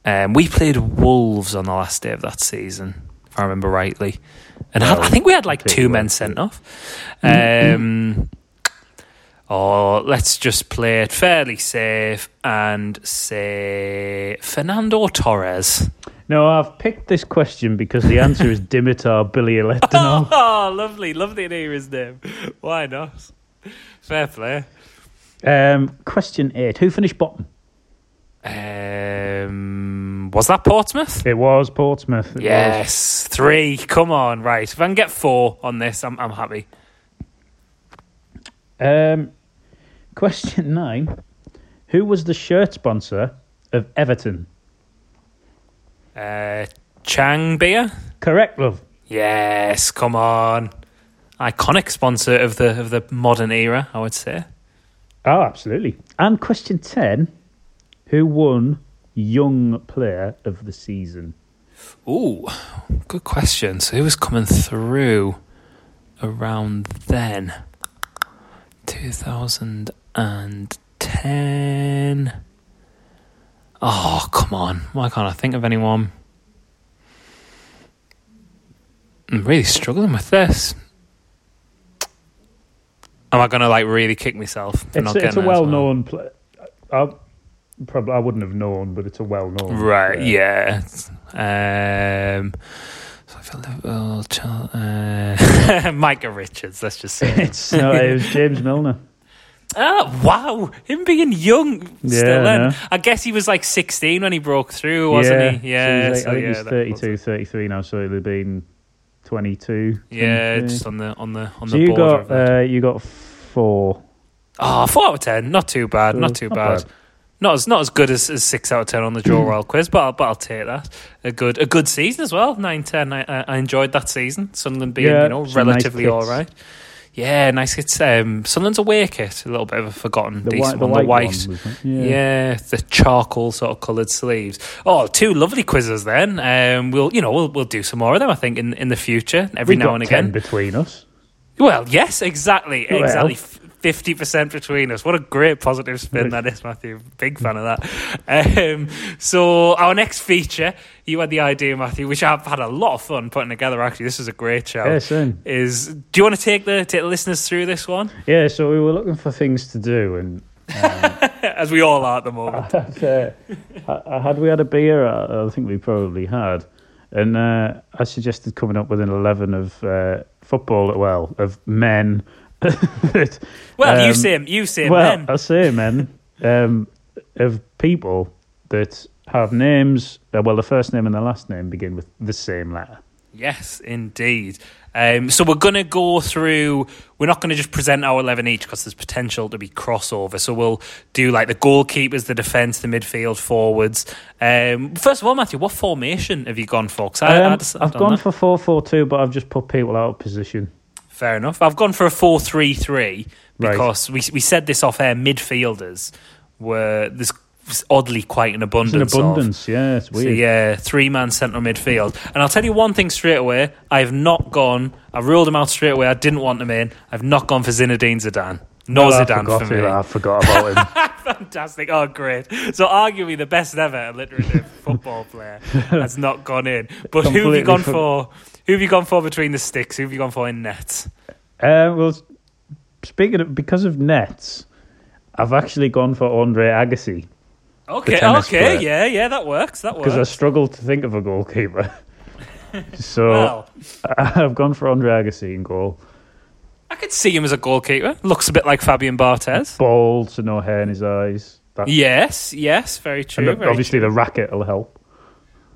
Um, we played Wolves on the last day of that season, if I remember rightly, and I, I think we had like two men sent off. Um, or let's just play it fairly safe and say Fernando Torres. No, I've picked this question because the answer is Diniyar Bilyaletdinov. Oh, lovely, lovely to hear his name. Why not? Fair play. um, question eight. Who finished bottom? Um, was that Portsmouth? It was Portsmouth. It was. Yes, three. Come on, right. If I can get four on this, I'm I'm happy. Um, question nine. Who was the shirt sponsor of Everton? Uh, Chang beer. Correct, love. Yes, come on. Iconic sponsor of the of the modern era, I would say. Oh, absolutely. And question 10. Who won Young Player of the Season? Ooh, good question. So who was coming through around then? 2010. Oh, come on. Why can't I think of anyone? I'm really struggling with this. Am I going to like really kick myself for It's, not it's getting a well? well-known player. I, probably I wouldn't have known, but it's a well-known. Right, player. yeah. Um, so I feel Liverpool, Chel- uh, Micah Richards, let's just say. It's no, it was James Milner. oh, wow. Him being young Yeah, still I then. know. I guess he was like 16 when he broke through, wasn't he? Yeah. so he's like- so I think yeah, he's that 32, 33 now, so he'll have been 22. Yeah, just on the on the on So the you border. got of that. uh, you got four. oh, four out of ten. Not too bad. Not too Not bad. bad. Not as not as good as, as six out of ten on the Joe Royle quiz, but I'll, but I'll take that. A good a good season as well. Nine ten. I, I enjoyed that season. Sunderland being Yeah, you know some nice relatively all right. Yeah, nice. It's um, Sunderland's away kit, a little bit of a forgotten The decent white, the one. white, The white, it? yeah. the charcoal sort of coloured sleeves. Oh, two lovely quizzes then. Um, we'll, you know, we'll we'll do some more of them. I think in in the future, every We've now and 10 again. between us. Well, yes, exactly, Well. exactly. Fifty percent between us. What a great positive spin that is, Matthew. Big fan of that. Um, so our next feature, you had the idea, Matthew, which I've had a lot of fun putting together. Actually, this is a great show. Yeah, same. Is do you want to take the take the listeners through this one, Yeah, so we were looking for things to do, and as we all are at the moment? uh, I- had we had a beer, I I think we probably had. And uh, I suggested coming up with an 11 of uh, football, well, of men. Well, you um, say you say well, men. I say men um, of people that have names. Uh, well, the first name and the last name begin with the same letter. Yes, indeed. Um, so we're going to go through. We're not going to just present our eleven each because there's potential to be crossover. So we'll do like the goalkeepers, the defence, the midfield, forwards. Um, first of all, Matthew, what formation have you gone for? I, Um, I've done gone that. for four four two, but I've just put people out of position. Fair enough. I've gone for a four-three-three Right. because we we said this off air. Midfielders were there's oddly quite an It's abundance. an of. abundance, yeah, it's So yeah, three man central midfield. And I'll tell you one thing straight away. I have not gone. I ruled him out straight away. I didn't want him in. I've not gone for Zinedine Zidane. No Well, Zidane for me. I forgot about him. Fantastic. Oh, great. So arguably the best ever alliterative football player has not gone in. But who have you gone for- for? Who have you gone for between the sticks? Who have you gone for in nets? Uh, well, speaking of because of nets, I've actually gone for Andre Agassi Okay, okay, player. yeah, yeah, that works. That works. because I struggled to think of a goalkeeper. so Well, I've gone for Andre Agassi in goal. I could see him as a goalkeeper. Looks a bit like Fabien Barthez. Bald, so no hair in his eyes. That, Yes, yes, very true. and very obviously true. the racket will help.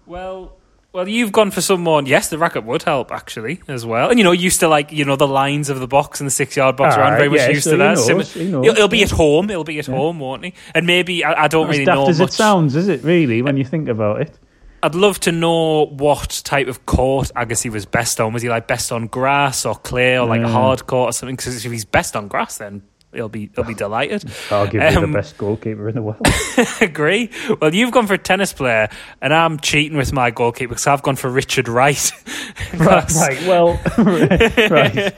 Well, well, you've gone for someone. Yes, the racket would help actually as well. And you know, used to like you know the lines of the box and the six yard box Ah, around. Very much yeah, used so to that. knows, Sim- he knows, he'll, he'll be at home. He'll be at home, won't he? And maybe I, I don't really know as much. it sounds, is it? Really, when you think about it. I'd love to know what type of court Agassi was best on. Was he like best on grass or clay or like a Yeah. hard court or something? Because if he's best on grass, then he'll be he'll be delighted. Arguably Um, the best goalkeeper in the world. Agree. Well, you've gone for a tennis player, and I'm cheating with my goalkeeper because I've gone for Richard Wright. right, right, well, right.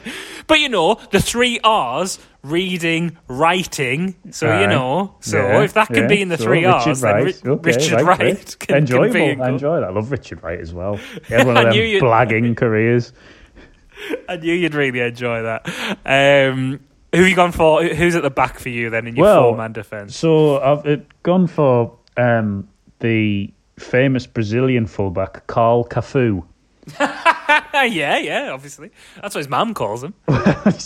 But you know, the three R's reading, writing. So you know, so Yeah, if that can yeah. be in the So, three Richard R's, then Wright. Ri- Okay, Richard right, Wright great. can, can Enjoyable. be in I enjoy that. I love Richard Wright as well. He had one of them blagging careers. I knew you'd really enjoy that. Um, who have you gone for? Who's at the back for you then in your Well, four-man defence? So I've gone for um, the famous Brazilian fullback Carl Cafu. yeah, yeah, obviously. That's what his mum calls him.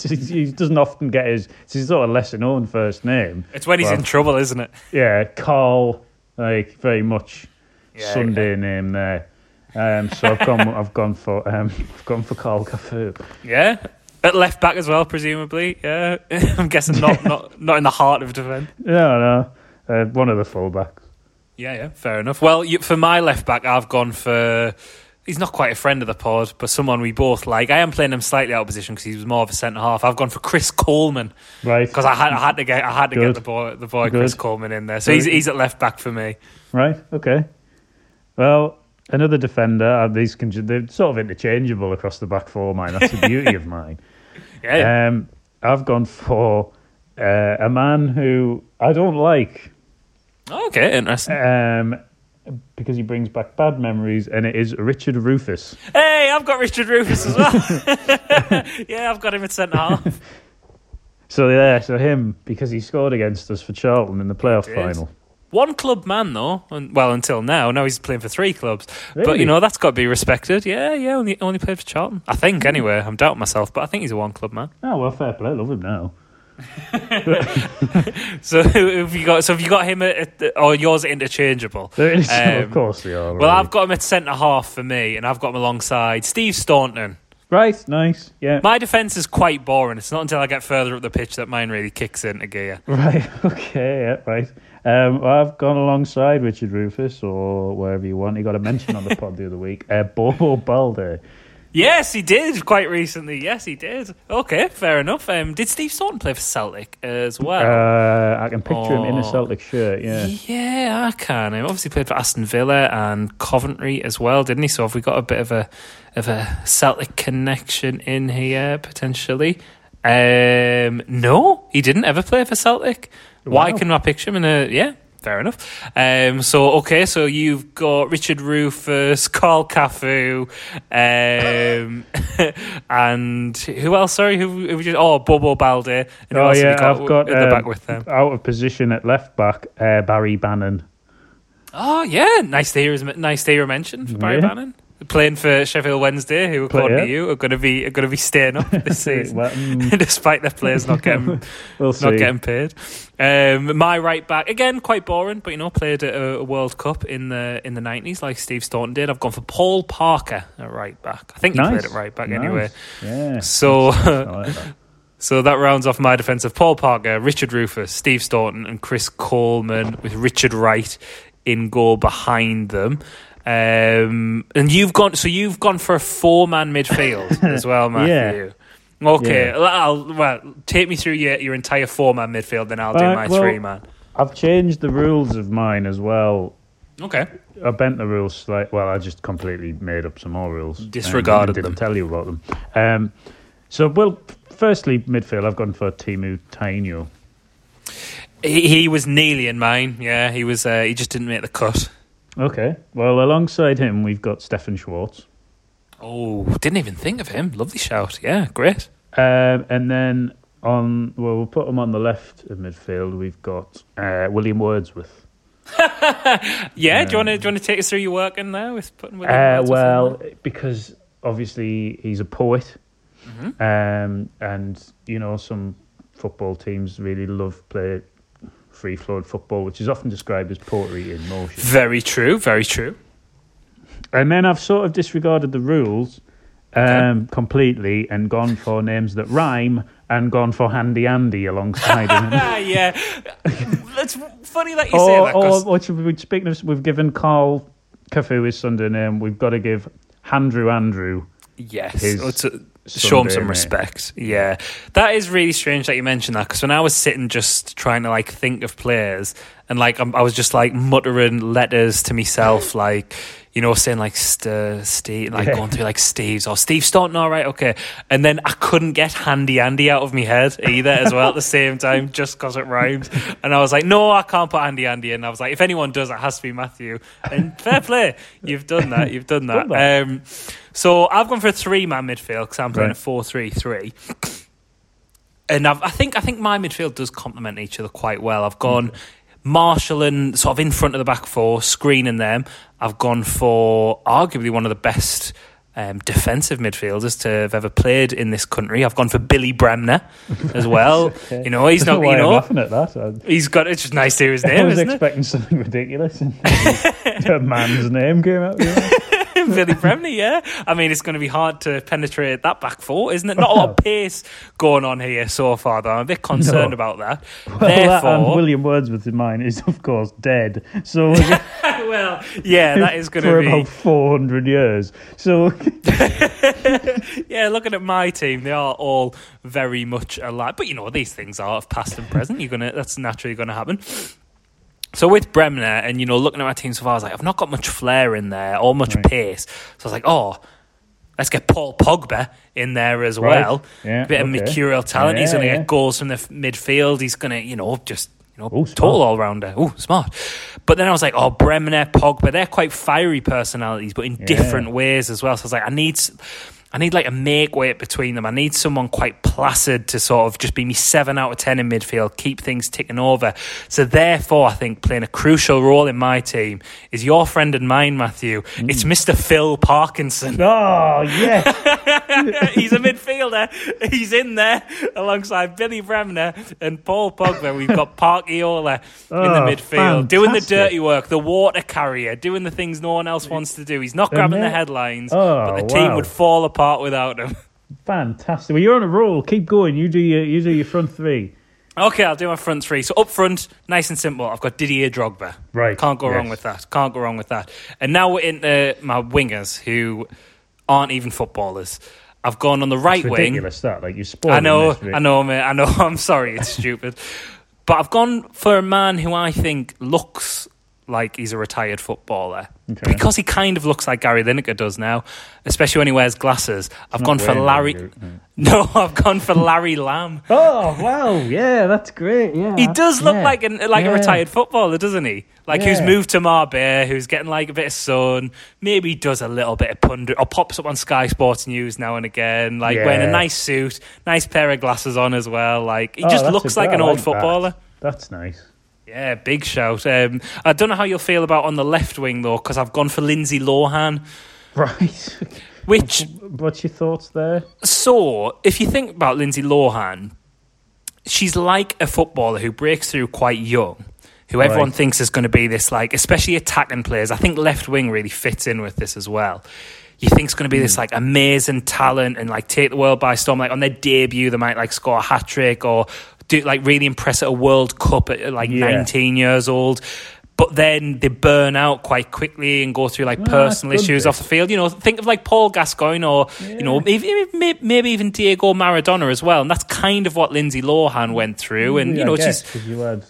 he doesn't often get his. It's his sort of lesser known first name. It's when he's Well, in trouble, isn't it? Yeah, Carl, like very much Yeah, Sunday name there. Um, so I've gone. I've gone for. Um, I've gone for Carl Cafu. Yeah. At left back as well, presumably. Yeah, I'm guessing not not not in the heart of defence. No, no, uh, one of the fullbacks. Yeah, yeah, fair enough. Well, you, for my left back, I've gone for. He's not quite a friend of the pod, but someone we both like. I am playing him slightly out of position because he was more of a centre half. I've gone for Chris Coleman Right. because I had I had to get I had to get the boy the boy Good. Chris Coleman in there. So he's he's at left back for me. Right. Okay. Well, another defender. Uh, these can they're sort of interchangeable across the back four. Mine. That's the beauty of mine. Yeah. Um, I've gone for uh, a man who I don't like okay, interesting. um, because he brings back bad memories, and it is Richard Rufus. Hey, I've got Richard Rufus as well. yeah, I've got him at centre half. So yeah, so him because he scored against us for Charlton in the playoff final. One club man though, and, well until now. Now he's playing for three clubs, but you know that's got to be respected. Yeah, yeah. Only only played for Charlton, I think. Anyway, I'm doubting myself, but I think he's a one club man. Oh well, fair play. I love him now. So have you got? So have you got him at, at or yours interchangeable? Um, of course they are. Well, really. I've got him at centre half for me, and I've got him alongside Steve Staunton. right. Nice. Yeah. My defence is quite boring. It's not until I get further up the pitch that mine really kicks into gear. Right. Okay. Yeah. Right. Um, I've gone alongside Richard Rufus or wherever you want. He got a mention on the pod the other week. Uh, Bobo Balde. Yes, he did quite recently. Yes, he did. Okay, fair enough. Um, did Steve Staunton play for Celtic as well? Uh, I can picture him in a Oh. Celtic shirt. Yeah. Yeah, I can. He obviously played for Aston Villa and Coventry as well, didn't he? So have we got a bit of a of a Celtic connection in here potentially? Um, no, he didn't ever play for Celtic. Why can I picture him in a yeah? Fair enough. Um, so okay, so you've got Richard Rufus, Carl Cafu, um, and who else? Sorry, who, who we just oh Bobo Balde. And Oh yeah, got I've got the back um, with them. out of position at left back. Uh, Barry Bannan. Oh yeah, nice to hear. his- Nice to hear a mention for Barry Yeah. Bannan playing for Sheffield Wednesday, who Play- according yeah. to you are going to be are going to be staying up this season, Well, mm, despite their players not getting we'll not getting paid. Um, my right back again, quite boring, but you know, played at a, a World Cup in the in the nineties like Steve Staunton did. I've gone for Paul Parker at right back. I think he nice. played at right back anyway. Yeah. So. Like that. So that rounds off my defence of Paul Parker, Richard Rufus, Steve Staunton, and Chris Coleman, with Richard Wright in goal behind them. Um, and you've gone, so you've gone for a four-man midfield as well, Matthew. Okay, Yeah. well, I'll, well, take me through your, your entire four-man midfield, then I'll do Uh, my well- three-man. I've changed the rules of mine as well. Okay. I bent the rules slightly. Well, I just completely made up some more rules. Disregarded and didn't them. tell you about them. Um, so, well, firstly, midfield, I've gone for Teemu Tainio. He, he was nearly in mine. Yeah, he was. Uh, he just didn't make the cut. Okay. Well, alongside him, we've got Stefan Schwarz. Oh, didn't even think of him. Lovely shout. Yeah, great. Um, and then on, well, we'll put him on the left of midfield. We've got uh, William Wordsworth. Yeah, do you want to do you want to take us through your work in there with putting? William Uh, well, because obviously he's a poet, Mm-hmm. um, and you know some football teams really love play free flowed football, which is often described as poetry in motion. very true, very true. And then I've sort of disregarded the rules um, completely and gone for names that rhyme and gone for Handy Andy alongside him. Ah, yeah, it's funny that you say or, that. 'cause- or what should we, speaking of, we've given Carl Cafu his Sunday name. We've got to give Andrew Andrew. yes, his show him some mate. respect. Yeah, that is really strange that you mentioned that because when I was sitting just trying to like think of players and like I'm, I was just like muttering letters to myself, like you know, saying like St- Steve, like Yeah. going through like Steve's or Steve Staunton. All right, okay, and then I couldn't get Handy Andy out of my head either as well at the same time just because it rhymes. And I was like, no, I can't put Handy Andy in. I was like, if anyone does, it has to be Matthew. And fair play, you've done that. You've done that. Um, so I've gone for a three-man midfield because I'm playing Right. a four-three-three. And I've, I think I think my midfield does complement each other quite well. I've gone Marshall and sort of in front of the back four, screening them. I've gone for arguably one of the best um, defensive midfielders to have ever played in this country. I've gone for Billy Bremner as well. You know, he's not. You I'm know, laughing at that. I, he's got. It's just nice to hear his I name, was isn't it? expecting something ridiculous. A man's name came out. Yeah. Billy Bremner, yeah. I mean, it's going to be hard to penetrate that back four, isn't it? Not a lot of pace going on here so far, though. I'm a bit concerned No. about that. Well, that and William Wordsworth in mine is, of course, dead. So uh, well, yeah, that is going to be. about 400 years. So Yeah, looking at my team, they are all very much alike. But you know, these things are of past and present. You're gonna that's naturally gonna happen. So with Bremner and you know, looking at my team so far, I was like, I've not got much flair in there or much Right. pace. So I was like, oh, let's get Paul Pogba in there as Right. well. Yeah, bit of mercurial talent. He's gonna yeah. get goals from the midfield. He's gonna, you know, just you know, Oh, smart. total all rounder. Oh, smart. But then I was like, oh, Bremner, Pogba, they're quite fiery personalities, but in Yeah. different ways as well. So I was like, I need, I need like a make weight between them. I need someone quite placid to sort of just be me seven out of ten in midfield, keep things ticking over. So therefore, I think playing a crucial role in my team is your friend and mine, Matthew. Mm. It's Mister Phil Parkinson. Oh, yeah, He's a midfielder. He's in there alongside Billy Bremner and Paul Pogba. We've got Park Iola in the Oh, midfield, doing the dirty work, the water carrier, doing the things no one else wants to do. He's not grabbing the headlines, Oh, but the team wow. would fall apart without him. Fantastic. Well, you're on a roll. Keep going. You do your, you do your front three. Okay, I'll do my front three. So up front, nice and simple. I've got Didier Drogba. Right, Can't go wrong with that. Can't go wrong with that. And now we're into my wingers, who aren't even footballers. I've gone on the right wing. ridiculous that. Like you spoiled I know, I know, mate. I know. I'm sorry, it's stupid. But I've gone for a man who I think looks like he's a retired footballer Okay. because he kind of looks like Gary Lineker does now, especially when he wears glasses. I've gone for Larry. no. No, I've gone for Larry Lamb. Oh wow, yeah, that's great. Yeah, He does look yeah. like an like Yeah. a retired footballer, doesn't he? Like who's moved to Marbella, who's getting like a bit of sun. Maybe does a little bit of pundit or pops up on Sky Sports News now and again. Like wearing a nice suit, nice pair of glasses on as well. Like he Oh, just looks a- like an old that. footballer. That's nice. Yeah, big shout. Um, I don't know how you'll feel about on the left wing though, because I've gone for Lindsay Lohan. Right. Which What's your thoughts there? So, if you think about Lindsay Lohan, she's like a footballer who breaks through quite young, who everyone Right. thinks is going to be this, like, especially attacking players. I think left wing really fits in with this as well. You think it's going to be Hmm. this like amazing talent and like take the world by storm. Like on their debut, they might like score a hat trick or do like really impress at a World Cup at like Yeah. 19 years old. But then they burn out quite quickly and go through like Ah, personal issues off the field. You know, think of like Paul Gascoigne or you know maybe, maybe even Diego Maradona as well. And that's kind of what Lindsay Lohan went through. And you know, I guess, she's you had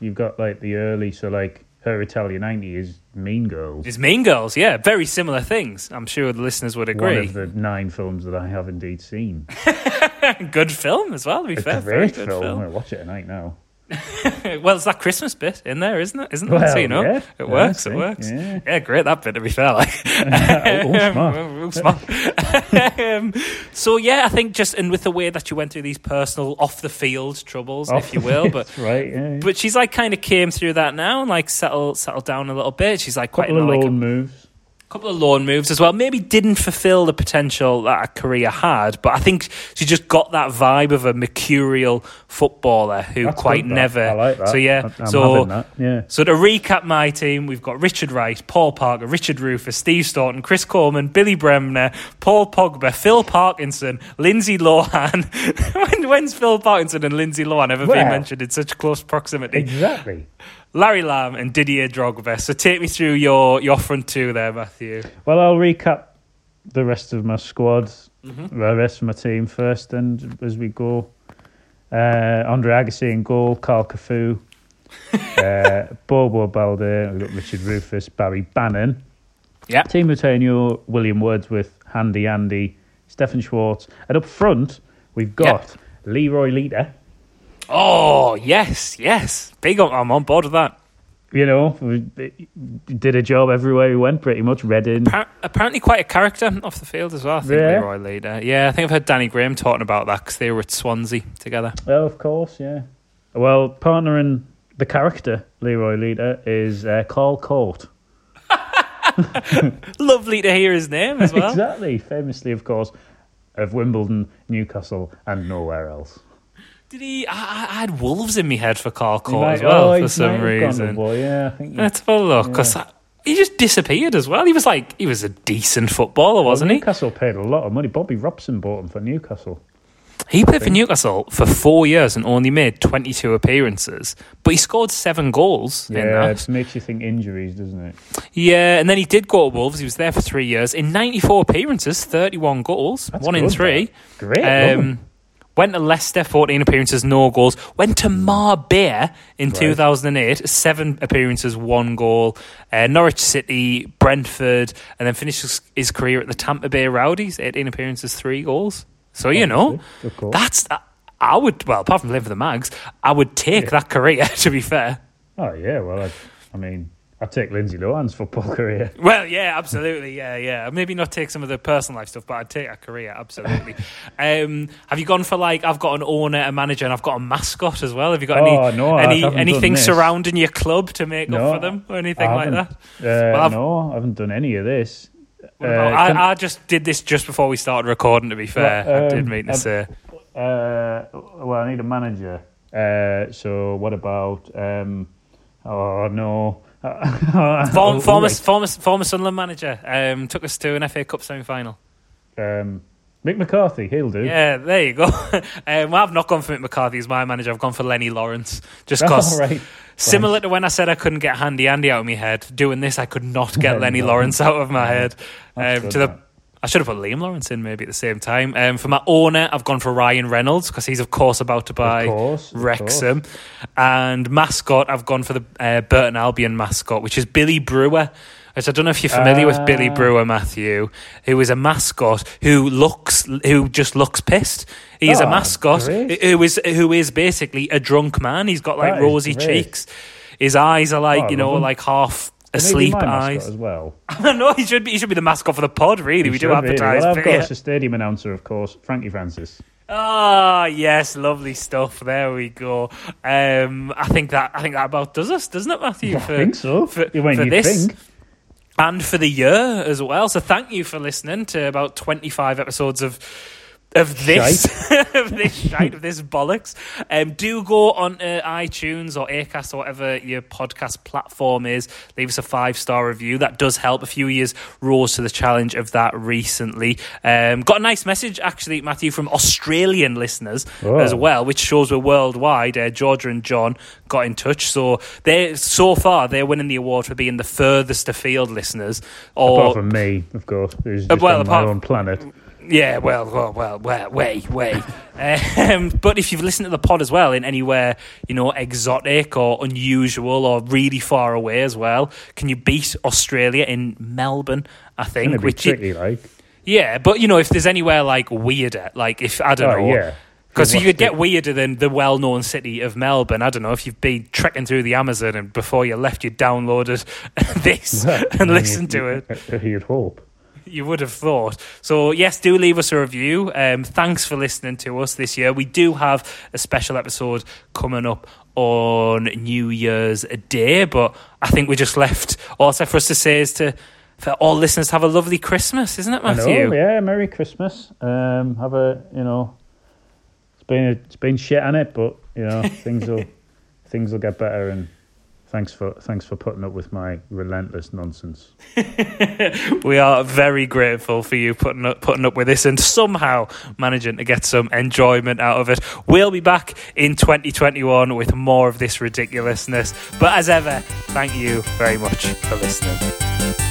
you've got like the early, so like her Italian ninety is Mean Girls. she's Mean Girls. Yeah, very similar things. I'm sure the listeners would agree. One of the nine films that I have indeed seen. good film as well. To be A fair, very great good film. film. I'm gonna watch it tonight now. well, it's that Christmas bit in there, isn't it? Isn't it? Well, so you know, yeah. it works. see, it works. yeah. great that bit. To be fair, like oh, smart. Smart. um, so yeah, I think just and with the way that you went through these personal off the field troubles, if you will, but. Right. Yeah. But she's like kind of came through that now and like settled settled down a little bit. She's like quite couple of like a moves. Couple of loan moves as well. Maybe didn't fulfill the potential that a career had, but I think she just got that vibe of a mercurial footballer who That's quite good, never. I like that. So yeah, I'm- so. Yeah. so to recap my team, we've got Richard Wright, Paul Parker, Richard Rufus, Steve Staunton, Chris Coleman, Billy Bremner, Paul Pogba, Phil Parkinson, Lindsay Lohan. when, when's Phil Parkinson and Lindsay Lohan ever been mentioned in such close proximity? Exactly. Larry Lamb and Didier Drogba. So take me through your, your front two there, Matthew. Well, I'll recap the rest of my squad, Mm-hmm. the rest of my team first, and as we go, uh, Andre Agassi in goal, Carl Cafu, uh, Bobo Balde, we've got Richard Rufus, Barry Bannan, Yeah. Teemu Tainio, William Wordsworth, Handy Andy, Stefan Schwarz, and up front we've got Leroy Lita. Oh, yes, yes. Big on, I'm on board with that. You know, did a job everywhere we went, pretty much. Reading, Appar- apparently quite a character off the field as well. I think Yeah. Leroy Lita. Yeah, I think I've heard Danny Graham talking about that because they were at Swansea together. Oh, of course, yeah. Well, partnering the character Leroy Lita is uh, Carl Cort. Lovely to hear his name as well. exactly, famously, of course, of Wimbledon, Newcastle, and nowhere else. Did he? I, I had Wolves in my head for Carl might- as well oh, for some reason. with yeah, I think. Let's have a look because he just disappeared as well. He was like he was a decent footballer, wasn't he? Newcastle paid a lot of money. Bobby Robson bought him for Newcastle. He played for Newcastle for four years and only made 22 appearances, but he scored seven goals in Yeah, it makes you think injuries, doesn't it? Yeah, and then he did go to Wolves. He was there for three years. In 94 appearances, 31 goals, That's one in three. Great. Um, went to Leicester, 14 appearances, no goals. Went to Marbella in Right. 2008, seven appearances, one goal. Uh, Norwich City, Brentford, and then finished his, his career at the Tampa Bay Rowdies, 18 appearances, three goals. So, you know, that's. I would, well, apart from living for the Mags, I would take that career, to be fair. Oh, yeah, well, I, I mean, I'd take Lindsay Lohan's football career. Well, yeah, absolutely, yeah, yeah. Maybe not take some of the personal life stuff, but I'd take a career, absolutely. um, have you gone for like I've got an owner, a manager, and I've got a mascot as well? Have you got Oh, any no, any anything surrounding your club to make No, up for them or anything like that? Uh, Well, no, I haven't done any of this. Uh, I, I just did this just before we started recording. To be fair, Well, I did um, mean to um, say. Uh, well, I need a manager. Uh, so what about? Um, oh no. Form, former, right. former, former Sunderland manager um, took us to an FA Cup semi final. um, Mick McCarthy, he'll do. Yeah, there you go. um, well, I've not gone for Mick McCarthy as my manager. I've gone for Lennie Lawrence. Just because, right. similar to when I said I couldn't get Handy Andy out of my head, doing this, I could not get Lennie. Lawrence out of my head. Um, to the. I should have put Liam Lawrence in maybe at the same time. Um, for my owner, I've gone for Ryan Reynolds because he's of course about to buy course, of Wrexham. And mascot, I've gone for the uh, Burton Albion mascot, which is Billy Brewer. Which I don't know if you're familiar with Billy Ah. Brewer, Matthew, who is a mascot who looks who just looks pissed. He's a Oh, mascot great. who is who is basically a drunk man. He's got like That is rosy cheeks. His eyes are like Oh, you know like half asleep eyes. as well. no, he should be. He should be the mascot for the pod. Really, He we do should really. advertise. Well, I've got yeah. a stadium announcer, of course, Frankie Francis. Ah, yes, lovely stuff. There we go. Um, I think that I think that about does us, doesn't it, Matthew? I think so. For, When for this think. and for the year as well. So thank you for listening to about twenty five episodes of. Of this, of this shite, of this bollocks. Um, do go on uh, iTunes or Acast or whatever your podcast platform is. Leave us a five star review. That does help. A few years rose to the challenge of that recently. Um, got a nice message actually, Matthew, from Australian listeners Oh. as well, which shows we're worldwide. Uh, Georgia and John got in touch, so they so far they're winning the award for being the furthest afield listeners. Or Apart from me, of course, who's Uh, just well, on my own planet. Yeah, well, well, well, well way, way. um, but if you've listened to the pod as well in anywhere, you know, exotic or unusual or really far away as well, can you beat Australia in Melbourne? I think. which tricky, like. yeah, but you know, if there's anywhere like weirder, like if I don't Oh, know, yeah. because you could get weirder than the well-known city of Melbourne. I don't know if you've been trekking through the Amazon and before you left, you downloaded this and listened to it. you- You'd hope. You would have thought. So, yes, do leave us a review. Um, thanks for listening to us this year. We do have a special episode coming up on New Year's Day, but I think we just left all it's left for us to say is to for all listeners to have a lovely Christmas, isn't it, Matthew? know, yeah. Merry Christmas. Um, have a, you know, it's been a, it's been shit on it, but you know things will things will get better. And thanks for thanks for putting up with my relentless nonsense. We are very grateful for you putting up, putting up with this and somehow managing to get some enjoyment out of it. We'll be back in 2021 with more of this ridiculousness. But as ever, thank you very much for listening.